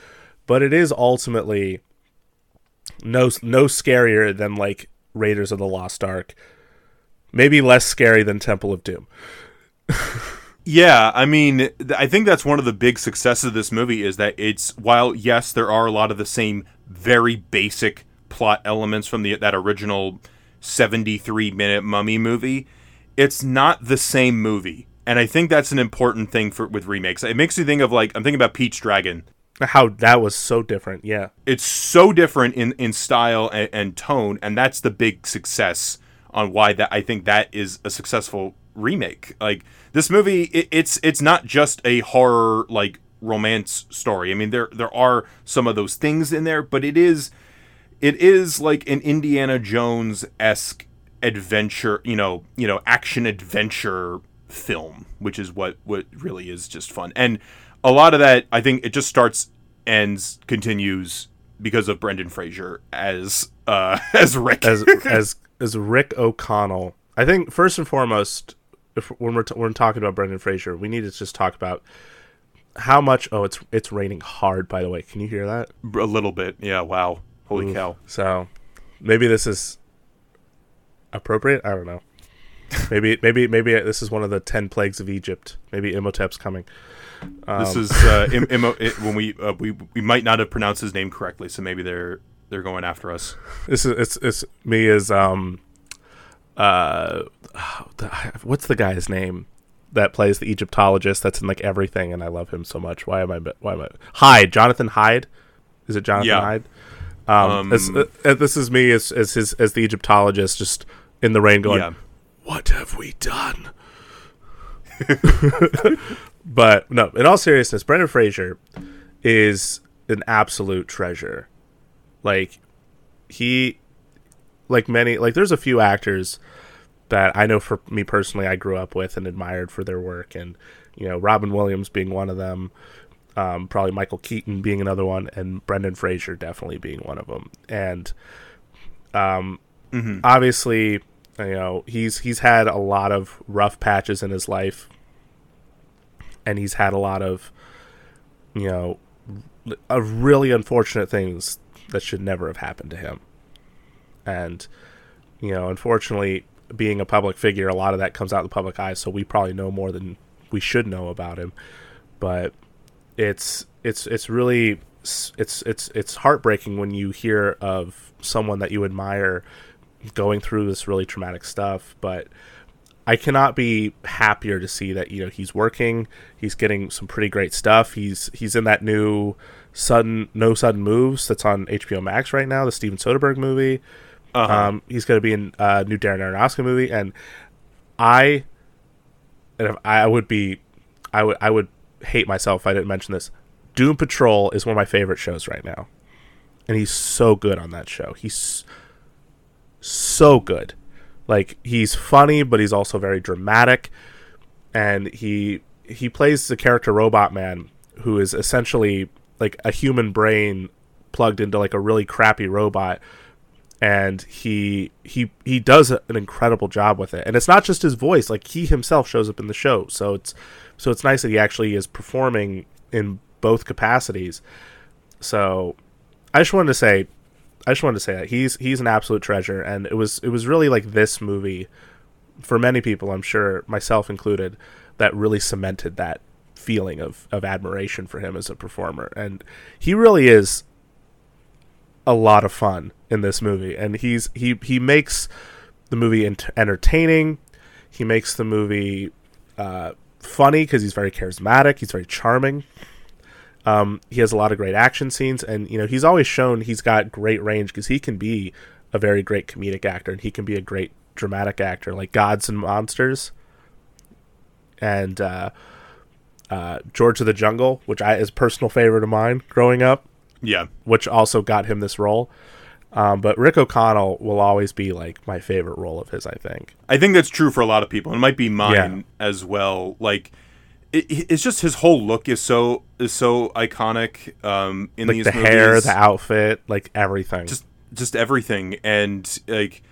but it is ultimately no no scarier than like Raiders of the Lost Ark. Maybe less scary than Temple of Doom. Yeah, I mean, I think that's one of the big successes of this movie is that it's while yes, there are a lot of the same very basic plot elements from the that original 73 minute mummy movie, it's not the same movie. And I think that's an important thing for with remakes. It makes you think of like I'm thinking about Pete's Dragon. How that was so different, yeah. It's so different in in style and, and tone, and that's the big success on why that I think that is a successful remake. Like this movie, it, it's it's not just a horror like romance story. I mean, there there are some of those things in there, but it is it is like an Indiana Jones esque adventure, you know, you know, action adventure film, which is what what really is just fun. And a lot of that, I think, it just starts, ends, continues because of Brendan Fraser as uh as Rick. as as as Rick O'Connell. I think first and foremost, if when we're t- when we're talking about Brendan Fraser, we need to just talk about how much. Oh, it's it's raining hard. By the way, can you hear that? a little bit, yeah. Wow, holy cow. So maybe this is appropriate. I don't know. Maybe maybe maybe this is one of the ten plagues of Egypt. Maybe Imhotep's coming. This is uh, Im- Imo- it, when we uh, we we might not have pronounced his name correctly, so maybe they're they're going after us. This is it's it's me as um uh what's the guy's name that plays the Egyptologist that's in like everything and I love him so much. Why am I why am I Hyde, Jonathan Hyde? Is it Jonathan Yeah. Hyde? Um, Um, as- uh, uh, this is me as as his as the Egyptologist just in the rain going, yeah, "What have we done?" but no, in all seriousness, Brendan Fraser is an absolute treasure. Like he like many like there's a few actors that I know for me personally I grew up with and admired for their work and you know Robin Williams being one of them um, probably Michael Keaton being another one and Brendan Fraser definitely being one of them and um obviously you know he's he's had a lot of rough patches in his life. And he's had a lot of you know a really unfortunate things that should never have happened to him. And you know unfortunately being a public figure a lot of that comes out in the public eye so we probably know more than we should know about him. But it's it's it's really it's it's it's heartbreaking when you hear of someone that you admire going through this really traumatic stuff but I cannot be happier to see that you know he's working. He's getting some pretty great stuff. He's he's in that new sudden no sudden moves that's on HBO Max right now, the Steven Soderbergh movie. Uh-huh. Um, he's going to be in a uh, new Darren Aronofsky movie, and I, and if I would be, I would I would hate myself if I didn't mention this. Doom Patrol is one of my favorite shows right now, and he's so good on that show. He's so good. Like he's funny, but he's also very dramatic, and he he plays the character Robot Man, who is essentially like a human brain plugged into like a really crappy robot. And he he he does an incredible job with it. And it's not just his voice like he himself shows up in the show. So it's so it's nice that he actually is performing in both capacities. So i just wanted to say i just wanted to say that he's he's an absolute treasure. And it was it was really like this movie for many people i'm sure myself included that really cemented that feeling of of admiration for him as a performer. And he really is a lot of fun in this movie. And he's he he makes the movie ent- entertaining. He makes the movie uh, funny because he's very charismatic. He's very charming um, he has a lot of great action scenes and you know he's always shown he's got great range because he can be a very great comedic actor and he can be a great dramatic actor like gods and monsters and uh, uh, George of the Jungle, which I is a personal favorite of mine growing up, Yeah. which also got him this role. Um, but Rick O'Connell will always be like my favorite role of his. I think. I think that's true for a lot of people. It might be mine Yeah. as well. Like, it, it's just his whole look is so is so iconic. Um, in Like these the movies. hair, the outfit, like everything. just just everything, and like,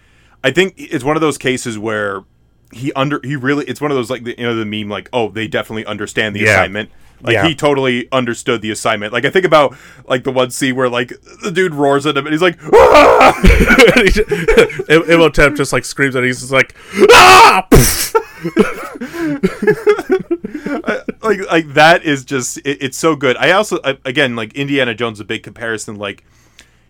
I think it's one of those cases where he under he really it's one of those like the, you know the meme like oh they definitely understand the Yeah. assignment. Like Yeah. he totally understood the assignment. Like I think about like the one scene where like the dude roars at him and he's like, "Ah!" Imhotep just like screams and he's just like, ah! like like that is just it, it's so good. I also I, again like Indiana Jones is a big comparison. Like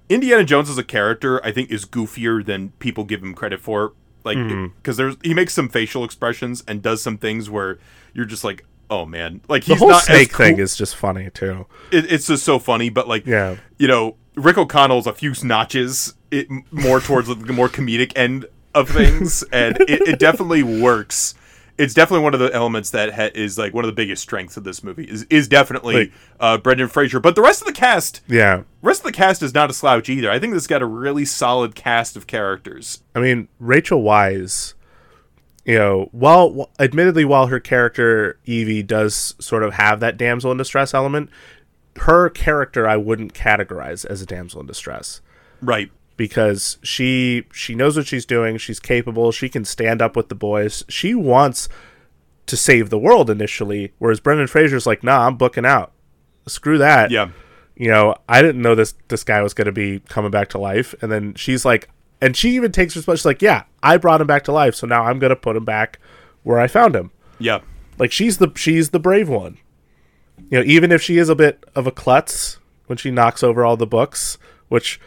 Indiana Jones as a character, I think is goofier than people give him credit for. Like mm-hmm. because there's he makes some facial expressions and does some things where you're just like, oh man, like the he's whole not snake cool- thing is just funny too. it, it's just so funny. But like Yeah. you know, Rick O'Connell's a few notches it more towards the more comedic end of things, and it, it definitely works. It's definitely one of the elements that ha- is like one of the biggest strengths of this movie is is definitely Like- uh, Brendan Fraser. But the rest of the cast, Yeah. rest of the cast is not a slouch either. I think this got a really solid cast of characters. I mean, Rachel Weisz, you know, while admittedly, while her character Evie does sort of have that damsel in distress element, her character I wouldn't categorize as a damsel in distress Right. Because she she knows what she's doing. She's capable. She can stand up with the boys. She wants to save the world initially, whereas Brendan Fraser's like, "Nah, I'm booking out. Screw that." Yeah. you know, I didn't know this this guy was going to be coming back to life. And then she's like, and she even takes responsibility. She's like, yeah, I brought him back to life, so now I'm going to put him back where I found him. Yeah. Like she's the she's the brave one. You know, even if she is a bit of a klutz when she knocks over all the books, which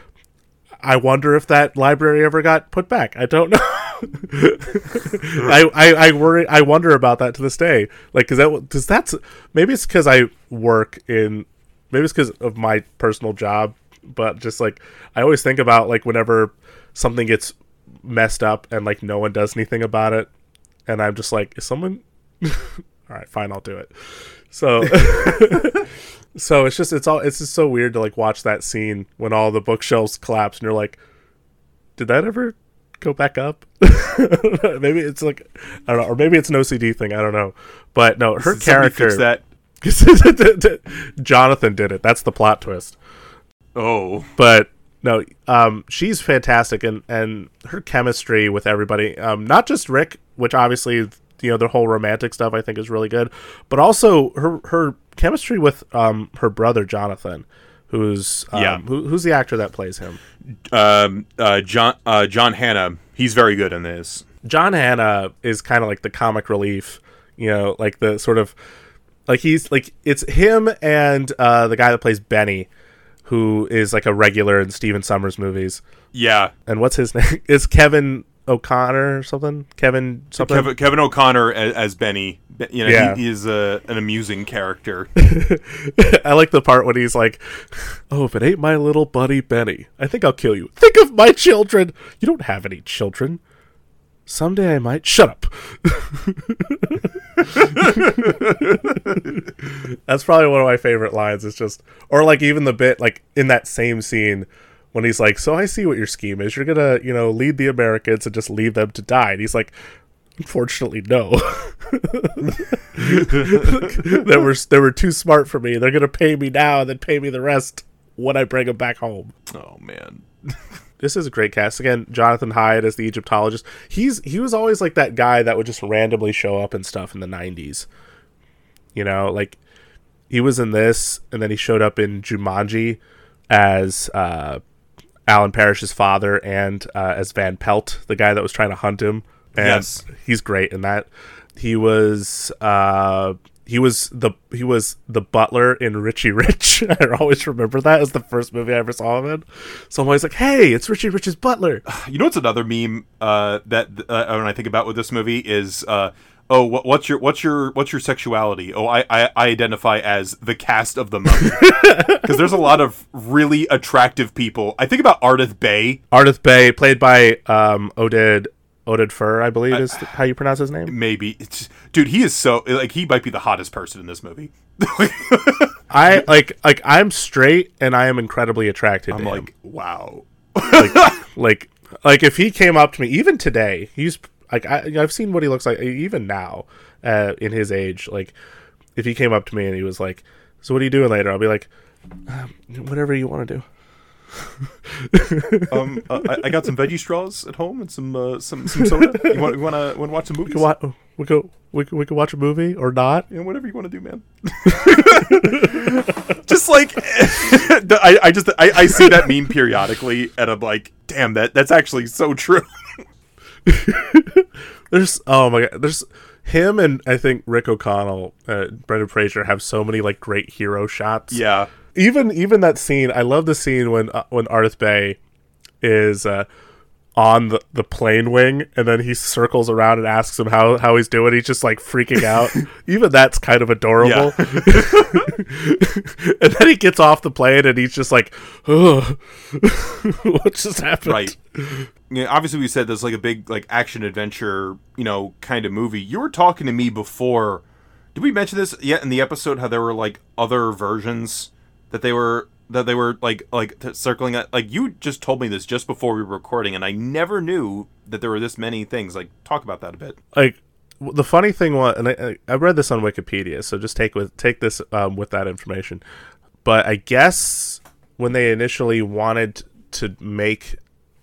I wonder if that library ever got put back. I don't know. I, I I worry. I wonder about that to this day. Like, cause that does that's maybe it's because I work in maybe it's because of my personal job, but just like I always think about like whenever something gets messed up and like no one does anything about it, and I'm just like, is someone? All right, fine, I'll do it. So, so it's just it's all it's just so weird to like watch that scene when all the bookshelves collapse and you're like, did that ever go back up? maybe it's like I don't know, or maybe it's an OCD thing. I don't know, but no, her character. that. Jonathan did it. That's the plot twist. Oh. But no, um, she's fantastic, and and her chemistry with everybody, um, not just Rick, which obviously you know the whole romantic stuff I think is really good, but also her her chemistry with um her brother Jonathan, who's um, Yeah. who, who's the actor that plays him. Um. Uh. John. Uh. John Hannah. He's very good in this. John Hannah is kind of like the comic relief, you know, like the sort of like he's like it's him and uh, the guy that plays Benny, who is like a regular in Stephen Sommers movies. Yeah. And what's his name? Is Kevin O'Connor or something. Kevin something. Kevin, Kevin O'Connor as, as Benny. You know, Yeah. he, he is a, an amusing character. I like the part when he's like, "Oh, if it ain't my little buddy Benny, I think I'll kill you. Think of my children. You don't have any children. Someday I might. Shut up." That's probably one of my favorite lines. It's just, or like even the bit like in that same scene when he's like, "So I see what your scheme is. You're gonna, you know, lead the Americans and just leave them to die." And he's like. Unfortunately, no. they were they were too smart for me. They're gonna pay me now and then pay me the rest when I bring them back home. oh man. This is a great cast. Again, Jonathan Hyde as the Egyptologist. He's he was always like that guy that would just randomly show up and stuff in the '90s. You know, like he was in this, and then he showed up in Jumanji as uh, Alan Parrish's father and uh, as Van Pelt, the guy that was trying to hunt him. And Yes. he's great in that. He was uh, he was the he was the butler in Richie Rich. I always remember that as the first movie I ever saw him in. So I'm always like, "Hey, it's Richie Rich's butler." You know what's another meme uh, that uh, when I think about with this movie is uh, oh what, what's your what's your what's your sexuality? Oh I, I, I identify as the cast of the mummy because there's a lot of really attractive people. I think about Ardeth Bay Ardeth Bay, played by um, Oded Oded Fehr, I believe is how you pronounce his name. maybe it's, dude he is so like he might be the hottest person in this movie. I like like I'm straight and I am incredibly attracted I'm to him. like wow. like like like if he came up to me even today he's like I, i've seen what he looks like even now uh, in his age like if he came up to me and he was like so what are you doing later i'll be like um, whatever you want to do Um, uh, I, I got some veggie straws at home and some uh, some some soda. You want you want to want to watch some movies? we could, wa- we, could, we, could, we watch a movie or not you know, whatever you want to do, man. just like I, I just I, I see that meme periodically, and I'm like, damn, that that's actually so true. there's oh my god there's him and i think rick o'connell uh, brendan fraser have so many like great hero shots. Yeah, even even that scene i love the scene when uh, when arthur bay is uh on the, the plane wing and then he circles around and asks him how, how he's doing. He's just like freaking out. Even that's kind of adorable. And then he gets off the plane and he's just like what just happened? Right. Yeah, obviously we said there's like a big like action adventure, you know, kind of movie. You were talking to me before. Did we mention this yet in the episode? How there were like other versions that they were that they were like like circling at like you just told me this just before we were recording and I never knew that there were this many things. Like talk about that a bit. like the funny thing was, and I, I I read this on Wikipedia, so just take with take this um, with that information. But I guess when they initially wanted to make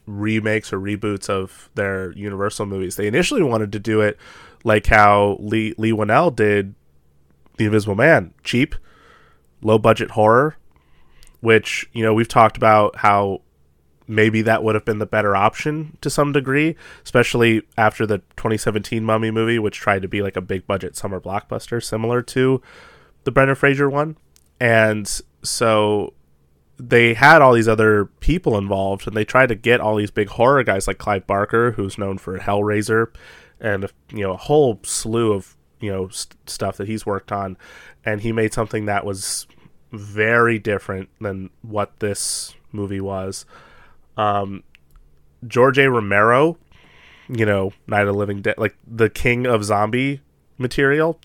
remakes or reboots of their Universal movies, they initially wanted to do it like how Leigh Leigh Whannell did The Invisible Man, cheap, low budget horror, which you know we've talked about how maybe that would have been the better option to some degree, especially after the 2017 Mummy movie, which tried to be like a big budget summer blockbuster similar to the Brendan Fraser one. And so they had all these other people involved and they tried to get all these big horror guys like Clive Barker, who's known for Hellraiser and you know a whole slew of, you know, st- stuff that he's worked on and he made something that was very different than what this movie was. Um, George A. Romero, you know, Night of Living Dead, like the king of zombie material.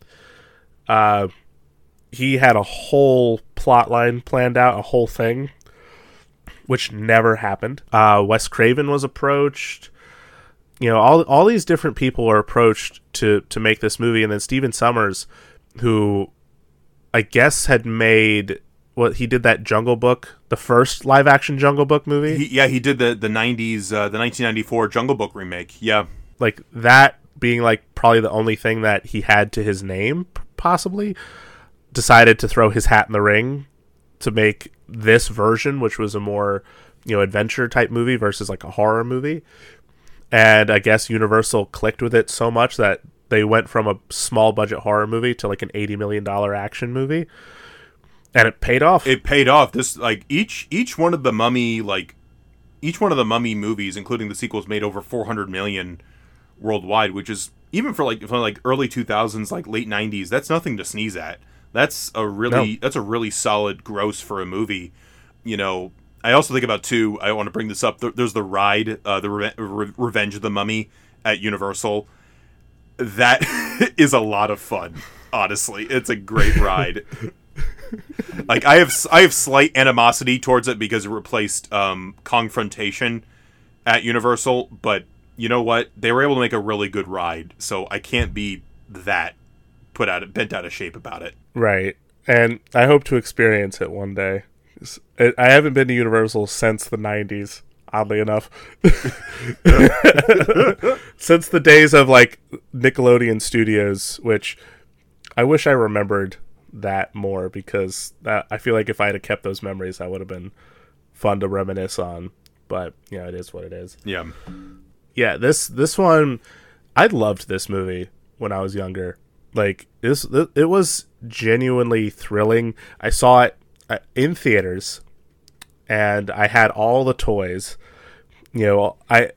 Uh, he had a whole plot line planned out, a whole thing, which never happened. Uh, Wes Craven was approached. You know, all all these different people were approached to to make this movie, and then Stephen Sommers, who I guess had made what he did that Jungle Book, the first live action Jungle Book movie. He, yeah, he did the the '90s, uh, the 1994 Jungle Book remake. Yeah, like that being like probably the only thing that he had to his name possibly decided to throw his hat in the ring to make this version which was a more you know adventure type movie versus like a horror movie and i guess universal clicked with it so much that they went from a small budget horror movie to like an 80 million dollar action movie and it paid off it paid off. This like each each one of the Mummy like each one of the Mummy movies, including the sequels, made over 400 million worldwide, which is even for like for like early 2000s, like late 90s. That's nothing to sneeze at. That's a really No. that's a really solid gross for a movie. You know, I also think about too. I want to bring this up. There's the ride, uh, the Re- Revenge of the Mummy at Universal. That is a lot of fun. Honestly, it's a great ride. like I have I have slight animosity towards it because it replaced um, Kongfrontation at Universal, but you know what? They were able to make a really good ride, so I can't be that put out bent out of shape about it. Right. And I hope to experience it one day. I haven't been to Universal since the 90s, oddly enough. since the days of like Nickelodeon Studios, which I wish I remembered that more because that, I feel like if I had kept those memories, that would have been fun to reminisce on. But, you know, it is what it is. Yeah, yeah this this one i loved this movie when i was younger like this it was genuinely thrilling. I saw it uh, in theaters and i had all the toys. You know i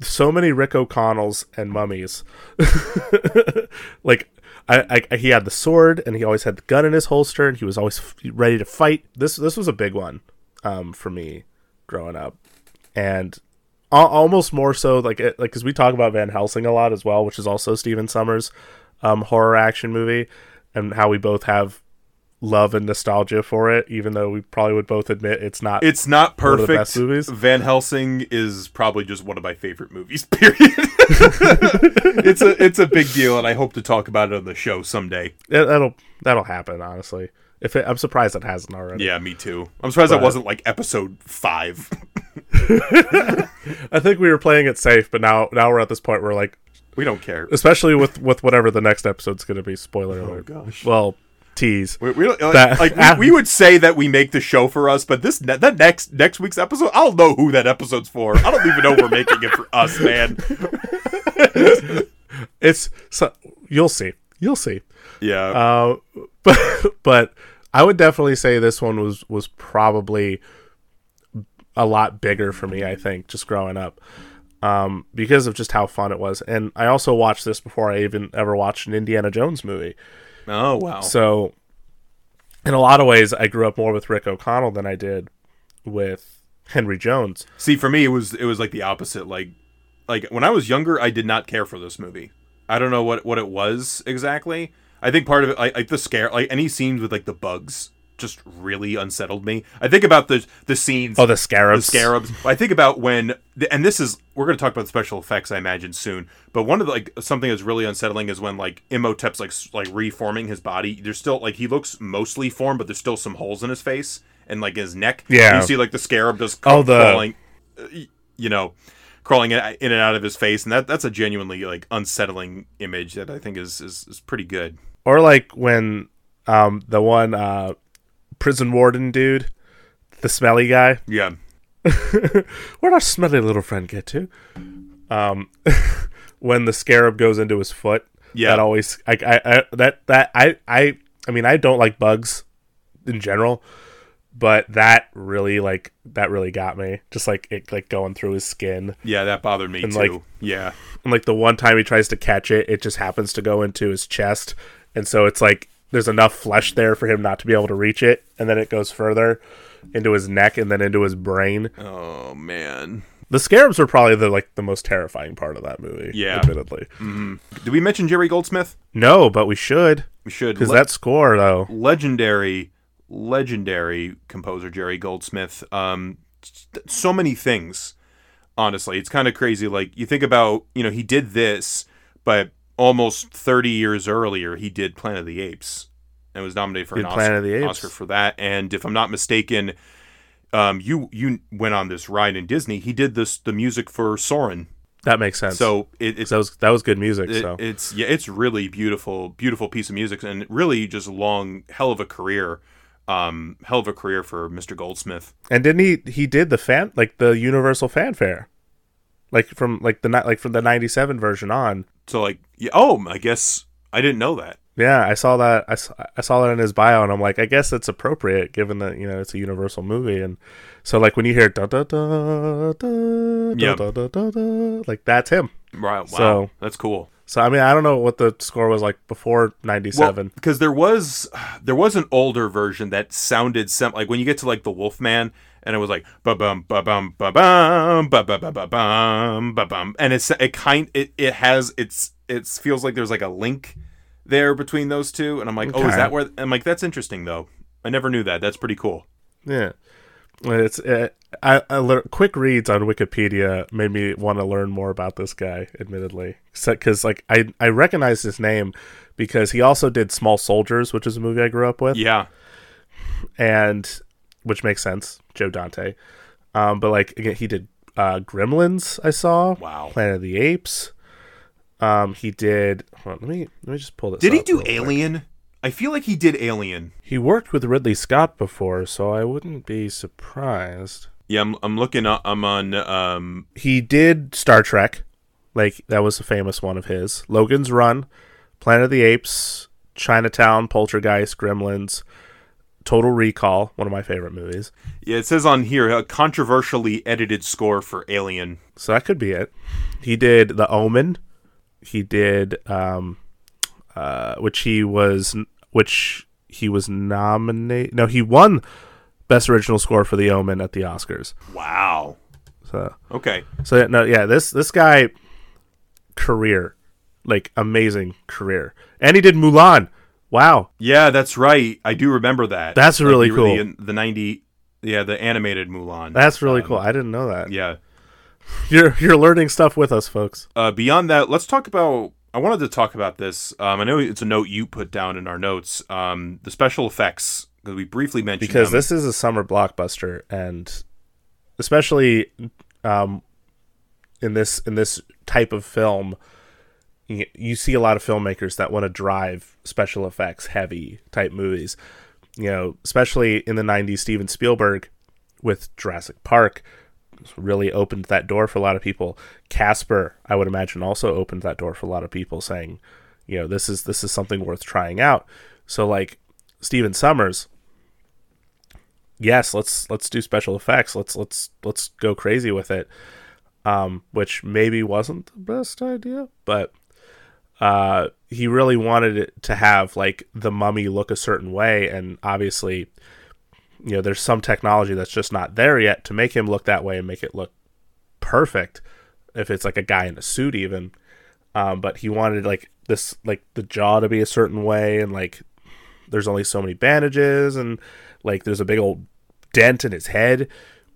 so many rick o'connells and mummies. Like I, I he had the sword and he always had the gun in his holster and he was always f- ready to fight. This this was a big one um for me growing up. And al- almost more so like it, like because we talk about Van Helsing a lot as well, which is also Stephen Sommers' um, horror action movie, and how we both have love and nostalgia for it, even though we probably would both admit it's not. it's not of the perfect. best movies. Van Helsing is probably just one of my favorite movies. Period. it's a it's a big deal, and I hope to talk about it on the show someday. that- that'll that'll happen. Honestly, if it, I'm surprised it hasn't already. Yeah, me too. I'm surprised But- wasn't like episode five. I think we were playing it safe, but now now we're at this point where like, we don't care. especially with with whatever the next episode's going to be. Spoiler alert. gosh. Well, tease. We, we don't, like, That- like, we, we would say that we make the show for us, but this ne- that next next week's episode, I don't know who that episode's for. I don't even know we're making it for us, man. It's so you'll see. You'll see. Yeah, Uh, but but I would definitely say this one was was probably a lot bigger for me. I think just growing up, um, because of just how fun it was, and I also watched this before I even ever watched an Indiana Jones movie. oh wow. So, in a lot of ways, I grew up more with Rick O'Connell than I did with Henry Jones. See, for me, it was it was like the opposite. Like, like when I was younger, I did not care for this movie. I don't know what what it was exactly. I think part of it, like, like the scare, like any scenes with like the bugs, just really unsettled me. I think about the the scenes. Oh, the scarabs. the scarabs. I think about when, and this is we're going to talk about the special effects, I imagine soon. But one of the like something that's really unsettling is when like Imhotep's like like reforming his body. There's still like he looks mostly formed, but there's still some holes in his face and like his neck. Yeah. you see like the scarab just Oh, the- crawling, uh, you know, crawling in in and out of his face, and that that's a genuinely like unsettling image that I think is is, is pretty good. Or like when um the one uh prison warden dude, the smelly guy. Yeah, Where'd our smelly little friend get to? Um, when the scarab goes into his foot, Yeah. that always I, I, I that that I I I mean I don't like bugs in general, but that really like that really got me. Just like it like going through his skin, yeah, that bothered me And, too. like- yeah, and like the one time he tries to catch it, it just happens to go into his chest, and so it's like there's enough flesh there for him not to be able to reach it, and then it goes further into his neck and then into his brain. oh man. The scarabs were probably the like the most terrifying part of that movie. Yeah. admittedly. Did we mention Jerry Goldsmith? No, but we should We should. because Le- that score though. legendary, legendary composer Jerry Goldsmith. Um, so many things. Honestly, it's kind of crazy. Like you think about, you know, he did this, but almost thirty years earlier, he did Planet of the Apes, and was nominated for Did an Oscar, of the Apes. Oscar for that. And if I'm not mistaken, um, you you went on this ride in Disney. He did this the music for Soarin'. That makes sense. So it, it's that was that was good music. it- so it's yeah, it's really beautiful, beautiful piece of music, and really just a long, hell of a career, um, hell of a career for Mr. Goldsmith. and didn't he he did the fan like the Universal fanfare, like from like the like from the '97 version on. So like, yeah, oh, I guess I didn't know that. Yeah, I saw that. I saw, I saw that in his bio, and I'm like, I guess it's appropriate given that you know it's a Universal movie, and so like when you hear da da da da Yep. da da da da, like that's him. Right. Wow. So- That's cool. So I mean, I don't know what the score was like before '97. because there was there was an older version that sounded sem- like when you get to like the Wolfman and it was like ba bum ba bum ba bum ba ba ba ba bum ba bum and it's it kind it, it has it's it feels like there's like a link there between those two. And I'm like oh is Okay. that where I'm like that's interesting though. I never knew that. That's pretty cool. Yeah, it's uh, I, I lear- quick reads on Wikipedia made me want to learn more about this guy. Admittedly, because like I I recognize his name because he also did Small Soldiers, which is a movie I grew up with, yeah. And which makes sense, Joe Dante. Um, but like again, he did uh, Gremlins. I saw Wow. Planet of the Apes. Um, he did. hold on, let me let me just pull this. did he do real quick. Alien I feel like he did Alien He worked with Ridley Scott before, so I wouldn't be surprised. yeah I'm I'm looking up I'm on um he did Star Trek, like that was a famous one of his. Logan's Run, Planet of the Apes, Chinatown, Poltergeist, Gremlins, Total Recall, one of my favorite movies. yeah it says on here a controversially edited score for Alien So that could be it. He did The Omen. He did, um, uh, which he was, which he was nominated. No, he won Best Original Score for The Omen at the Oscars. wow So okay So yeah, no, yeah, this this guy career, like amazing career, and he did Mulan. Wow, Yeah, that's right. I do remember that. That's really the, cool. The, the ninety, yeah, the animated Mulan. that's really Um, cool. I didn't know that. Yeah. You're you're learning stuff with us, folks. Uh, beyond that, let's talk about. I wanted to talk about this. Um, I know it's a note you put down in our notes. Um, the special effects because we briefly mentioned Because them. this is a summer blockbuster, and especially um, in this in this type of film, you, see a lot of filmmakers that want to drive special effects heavy type movies. You know, especially in the '90s, Steven Spielberg with Jurassic Park really opened that door for a lot of people. Casper, I would imagine, also opened that door for a lot of people, saying, you know, this is this is something worth trying out. So like Stephen Sommers, yes, let's let's do special effects. Let's let's let's go crazy with it. Um, which maybe wasn't the best idea, but uh, he really wanted it to have like the mummy look a certain way, and obviously, you know, there's some technology that's just not there yet to make him look that way and make it look perfect. If it's like a guy in a suit, even, um, but he wanted like this, like the jaw to be a certain way, and like there's only so many bandages, and like there's a big old dent in his head,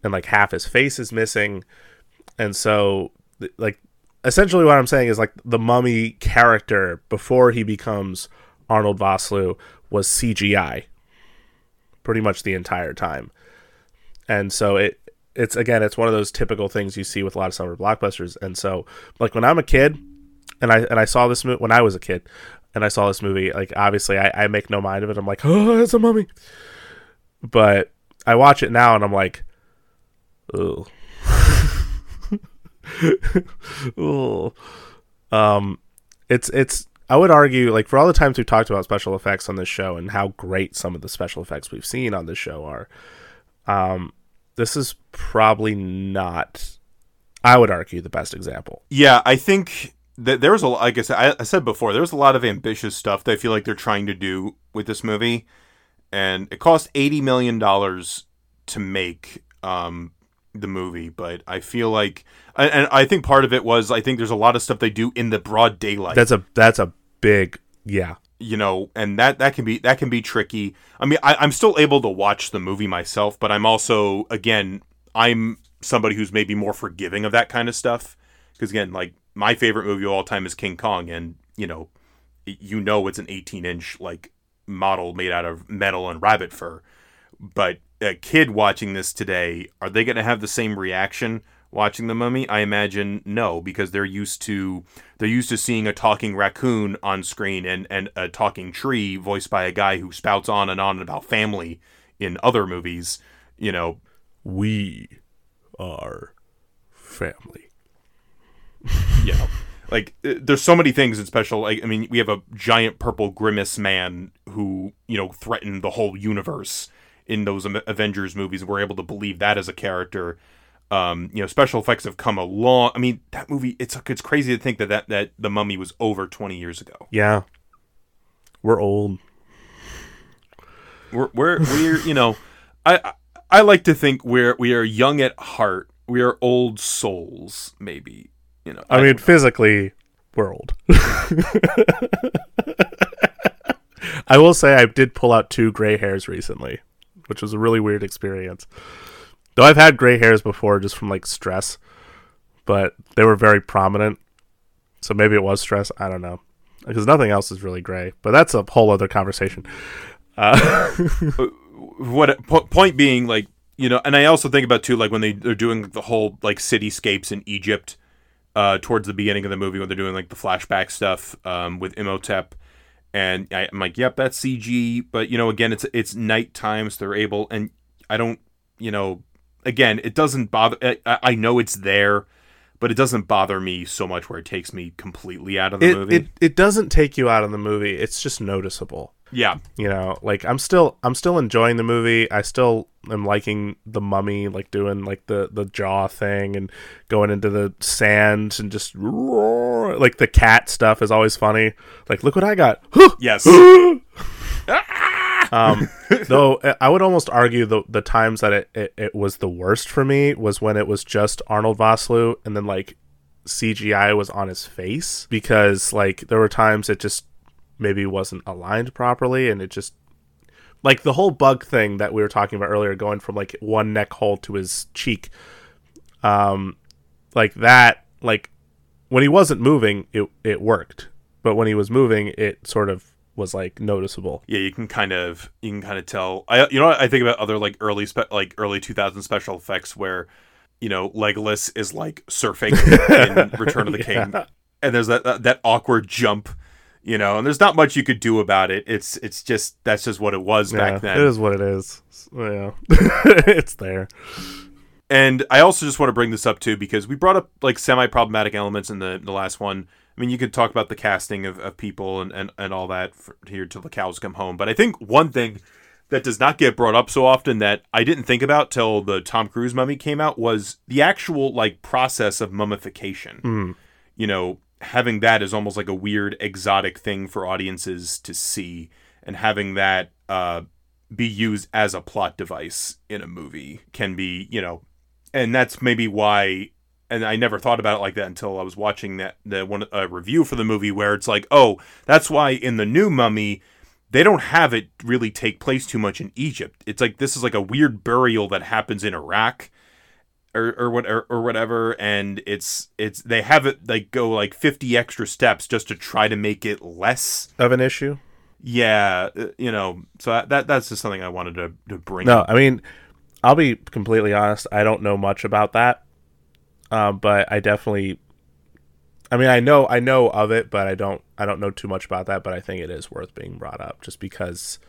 and like half his face is missing, and so like essentially what I'm saying is like the mummy character before he becomes Arnold Vosloo was CGI pretty much the entire time. And so it it's again it's one of those typical things you see with a lot of summer blockbusters. And so like when I'm a kid and I and I saw this movie when I was a kid and I saw this movie, like obviously I, I make no mind of it. I'm like, oh, it's a mummy. But I watch it now and I'm like, Um, it's it's. I would argue, like for all the times we've talked about special effects on this show and how great some of the special effects we've seen on this show are, um, this is probably not. I would argue the best example. Yeah, I think that there was a like I said, I, I said before, there was a lot of ambitious stuff that I feel like they're trying to do with this movie, and it cost eighty million dollars to make um, the movie. But I feel like, and, and I think part of it was I think there's a lot of stuff they do in the broad daylight. That's a that's a big yeah. you know, and that that can be that can be tricky. I mean, I, I'm still able to watch the movie myself, but I'm also again, I'm somebody who's maybe more forgiving of that kind of stuff because again, like my favorite movie of all time is King Kong, and you know, you know, it's an 18 inch like model made out of metal and rabbit fur, but a kid watching this today, are they going to have the same reaction? watching the mummy i imagine no because they're used to they're used to seeing a talking raccoon on screen and and a talking tree voiced by a guy who spouts on and on about family in other movies you know We are family. know like uh, there's so many things in special like i mean we have a giant purple grimace man who you know threatened the whole universe in those avengers movies we're able to believe that as a character um you know special effects have come a long i mean that movie it's it's crazy to think that that, that the mummy was over 20 years ago Yeah. We're old. we're we're we're you know I, I i like to think we're we are young at heart we are old souls maybe you know I mean, physically, we're old. I will say I did pull out two gray hairs recently, which was a really weird experience. Though I've had gray hairs before just from like stress, but they were very prominent. So maybe it was stress. I don't know. Because nothing else is really gray. But that's a whole other conversation. Uh, what po- point being like you know and i also think about too like when they, they're doing the whole like cityscapes in egypt uh towards the beginning of the movie when they're doing like the flashback stuff um with imhotep and I, i'm like yep that's cg but you know again it's it's nighttime so they're able and i don't you know again it doesn't bother i, I know it's there but it doesn't bother me so much where it takes me completely out of the it, movie it it doesn't take you out of the movie. It's just noticeable. Yeah. You know like i'm still i'm still enjoying the movie. I still am liking the mummy like doing like the the jaw thing and going into the sand and just roar. like the cat stuff is always funny. Like look what i got. Yes. Um though i would almost argue the the times that it, it, it was the worst for me was when it was just arnold vosloo and then like cgi was on his face because like there were times it just maybe wasn't aligned properly and it just like the whole bug thing that we were talking about earlier going from like one neck hole to his cheek um like that like when he wasn't moving it it worked. But when he was moving it sort of was like noticeable. Yeah you can kind of you can kind of tell. I you know what i think about other like early spe- like early 2000 special effects where you know legolas is like surfing in return of the king and there's that, that that awkward jump you know and there's not much you could do about it it's it's just that's just what it was yeah, back then it is what it is yeah it's there And I also just want to bring this up too because we brought up like semi-problematic elements in the the last one. I mean, you could talk about the casting of, of people and, and, and all that for, here till the cows come home. But I think one thing that does not get brought up so often that I didn't think about till the Tom Cruise mummy came out was the actual like process of mummification. Mm. You know, having that is almost like a weird exotic thing for audiences to see, and having that uh, be used as a plot device in a movie can be, you know, and that's maybe why and I never thought about it like that until I was watching that the one a review for the movie where it's like, "Oh, that's why in the new Mummy they don't have it really take place too much in Egypt. It's like this is like a weird burial that happens in Iraq or or what or, or whatever and it's it's they have it like go like 50 extra steps just to try to make it less of an issue yeah, uh, you know, so that- that that's just something I wanted to to bring No, up. I mean, I'll be completely honest. I don't know much about that, um, but I definitely. I mean, I know I know of it, but I don't I don't know too much about that. But I think it is worth being brought up, just because,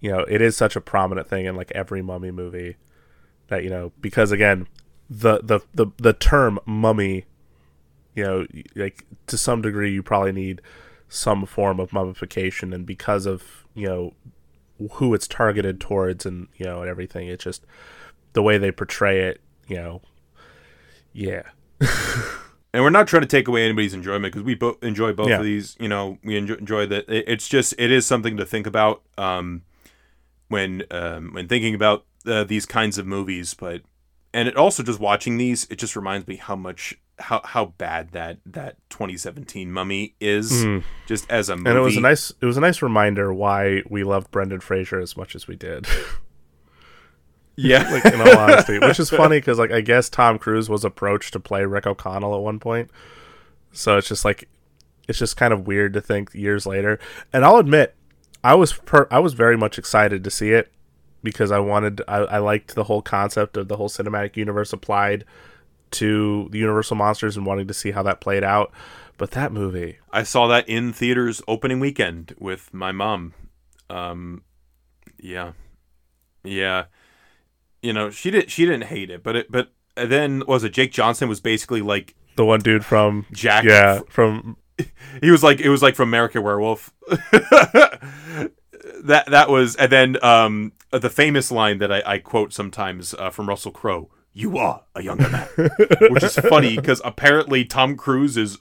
you know, it is such a prominent thing in like every mummy movie, that you know, because again, the the the the term mummy, you know, like to some degree, you probably need some form of mummification, and because of you know who it's targeted towards and you know and everything it's just the way they portray it you know yeah and we're not trying to take away anybody's enjoyment because we both enjoy both Yeah. of these. You know, we enjoy, enjoy that. it- It's just it is something to think about um, when um, when thinking about uh, these kinds of movies. But and it also just watching these, it just reminds me how much how how bad that that 2017 Mummy is just as a movie. Mm. and it was a nice it was a nice reminder why we loved brendan fraser as much as we did yeah. like in all honesty which is funny because like i guess tom cruise was approached to play rick o'connell at one point so it's just like it's just kind of weird to think years later and i'll admit i was per- i was very much excited to see it because i wanted I, I liked the whole concept of the whole cinematic universe applied to the universal monsters and wanting to see how that played out but that movie I saw that in theaters opening weekend with my mom. Um, yeah, yeah. You know, she did. She didn't hate it, but it. But then was it Jake Johnson was basically like the one dude from Jack. yeah from he was like it was like from American Werewolf. that that was and then um the famous line that I, I quote sometimes uh, from Russell Crowe. You are a younger man, which is funny because apparently Tom Cruise is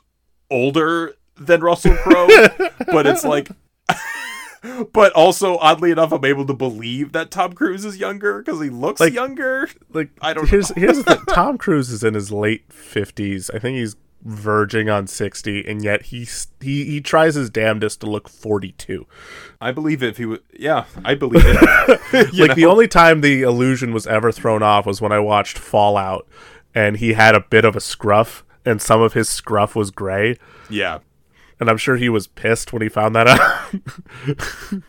older than Russell Crowe, but it's like. but also, oddly enough, I'm able to believe that Tom Cruise is younger because he looks Like- younger. like I don't here's here's the thing. Tom Cruise is in his late fifties. I think he's verging on sixty, and yet he's he he tries his damnedest to look forty two. I believe if he was, yeah, I believe it. Like the only time the illusion was ever thrown off was when I watched Fallout, and he had a bit of a scruff, and some of his scruff was gray, yeah, and I'm sure he was pissed when he found that out.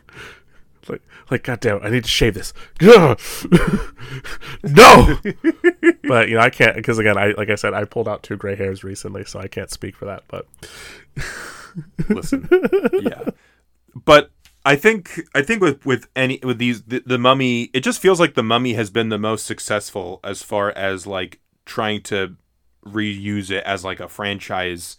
like, like, goddamn, I need to shave this. No, but you know, I can't because again, I like I said, I pulled out two gray hairs recently, so I can't speak for that. But listen yeah but i think i think with with any with these the, the mummy it just feels like the mummy has been the most successful as far as like trying to reuse it as like a franchise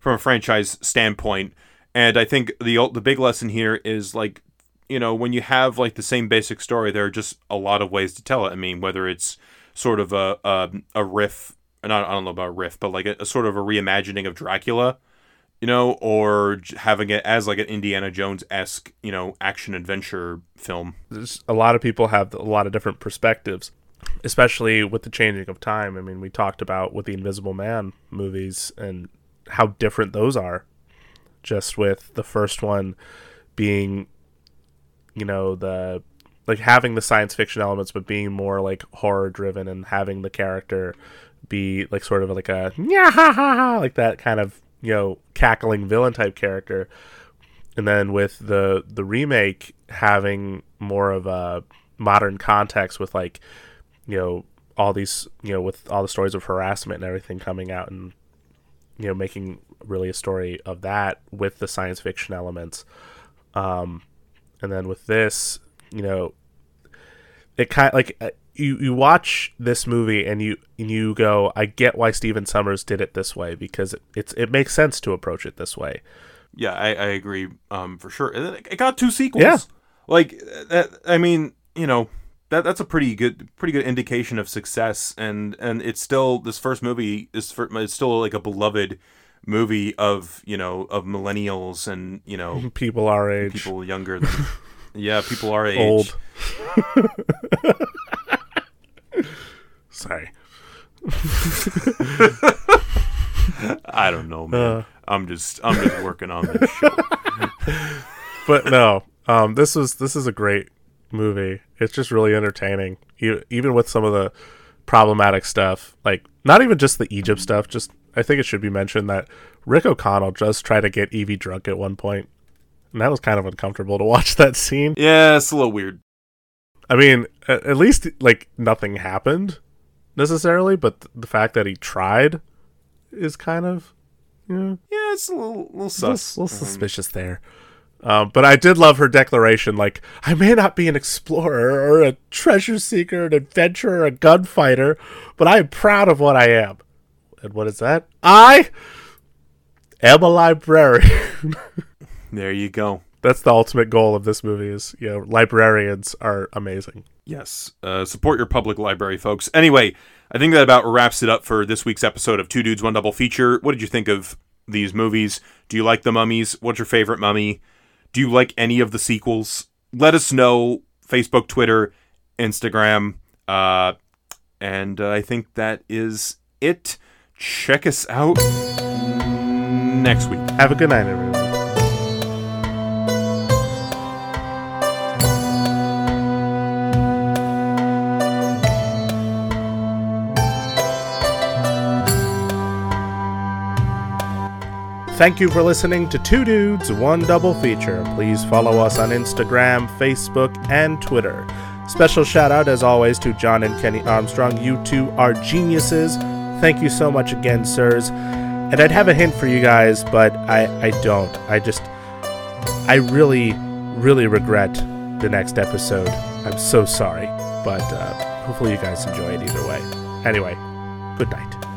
from a franchise standpoint and i think the the big lesson here is like you know when you have like the same basic story there are just a lot of ways to tell it i mean whether it's sort of a a, a riff not, I don't know about riff, but like a, a sort of a reimagining of Dracula, you know, or having it as like an Indiana Jones esque, you know, action adventure film. there's a lot of people have a lot of different perspectives, especially with the changing of time. I mean, we talked about with the Invisible Man movies and how different those are. Just with the first one being, you know, the like having the science fiction elements, but being more like horror driven and having the character be like sort of like a yeah ha ha ha like that kind of you know cackling villain type character. And then with the the remake having more of a modern context with like you know all these you know with all the stories of harassment and everything coming out and you know making really a story of that with the science fiction elements. Um and then with this you know it kind like uh, you you watch this movie and you and you go I get why Stephen Sommers did it this way because it's it makes sense to approach it this way Yeah, I, I agree, um, for sure. And then it got two sequels. Yeah. like that. I mean, you know, that that's a pretty good, pretty good indication of success. And and it's still this first movie is for, it's still like a beloved movie of you know of millennials and you know people our age people younger than yeah people our age. old. Sorry. I don't know, man. Uh. I'm just I'm just working on this show. But no, um, this was this is a great movie. It's just really entertaining, even with some of the problematic stuff. Like not even just the Egypt stuff. Just I think it should be mentioned that Rick O'Connell just tried to get Evie drunk at one point, and that was kind of uncomfortable to watch that scene. yeah, it's a little weird. I mean, at, least like nothing happened necessarily, but the fact that he tried is kind of yeah, Yeah, it's a little little a little, sus. little suspicious there. Um, but I did love her declaration, like I may not be an explorer or a treasure seeker, an adventurer, a gunfighter, but I am proud of what I am. And what is that? I am a librarian. There you go. That's the ultimate goal of this movie. Is you know, librarians are amazing. Yes. Uh, support your public library, folks. Anyway, I think that about wraps it up for this week's episode of Two Dudes, One Double Feature. What did you think of these movies? Do you like the mummies? What's your favorite mummy? Do you like any of the sequels? Let us know. Facebook, Twitter, Instagram. Uh, and uh, I think that is it. Check us out next week. Have a good night, everyone. Thank you for listening to Two Dudes, One Double Feature. Please follow us on Instagram, Facebook, and Twitter. Special shout out, as always, to John and Kenny Armstrong. You two are geniuses. Thank you so much again, sirs. And I'd have a hint for you guys, but I, I don't. I just, I really, really regret the next episode. I'm so sorry. But uh, hopefully you guys enjoy it either way. Anyway, good night.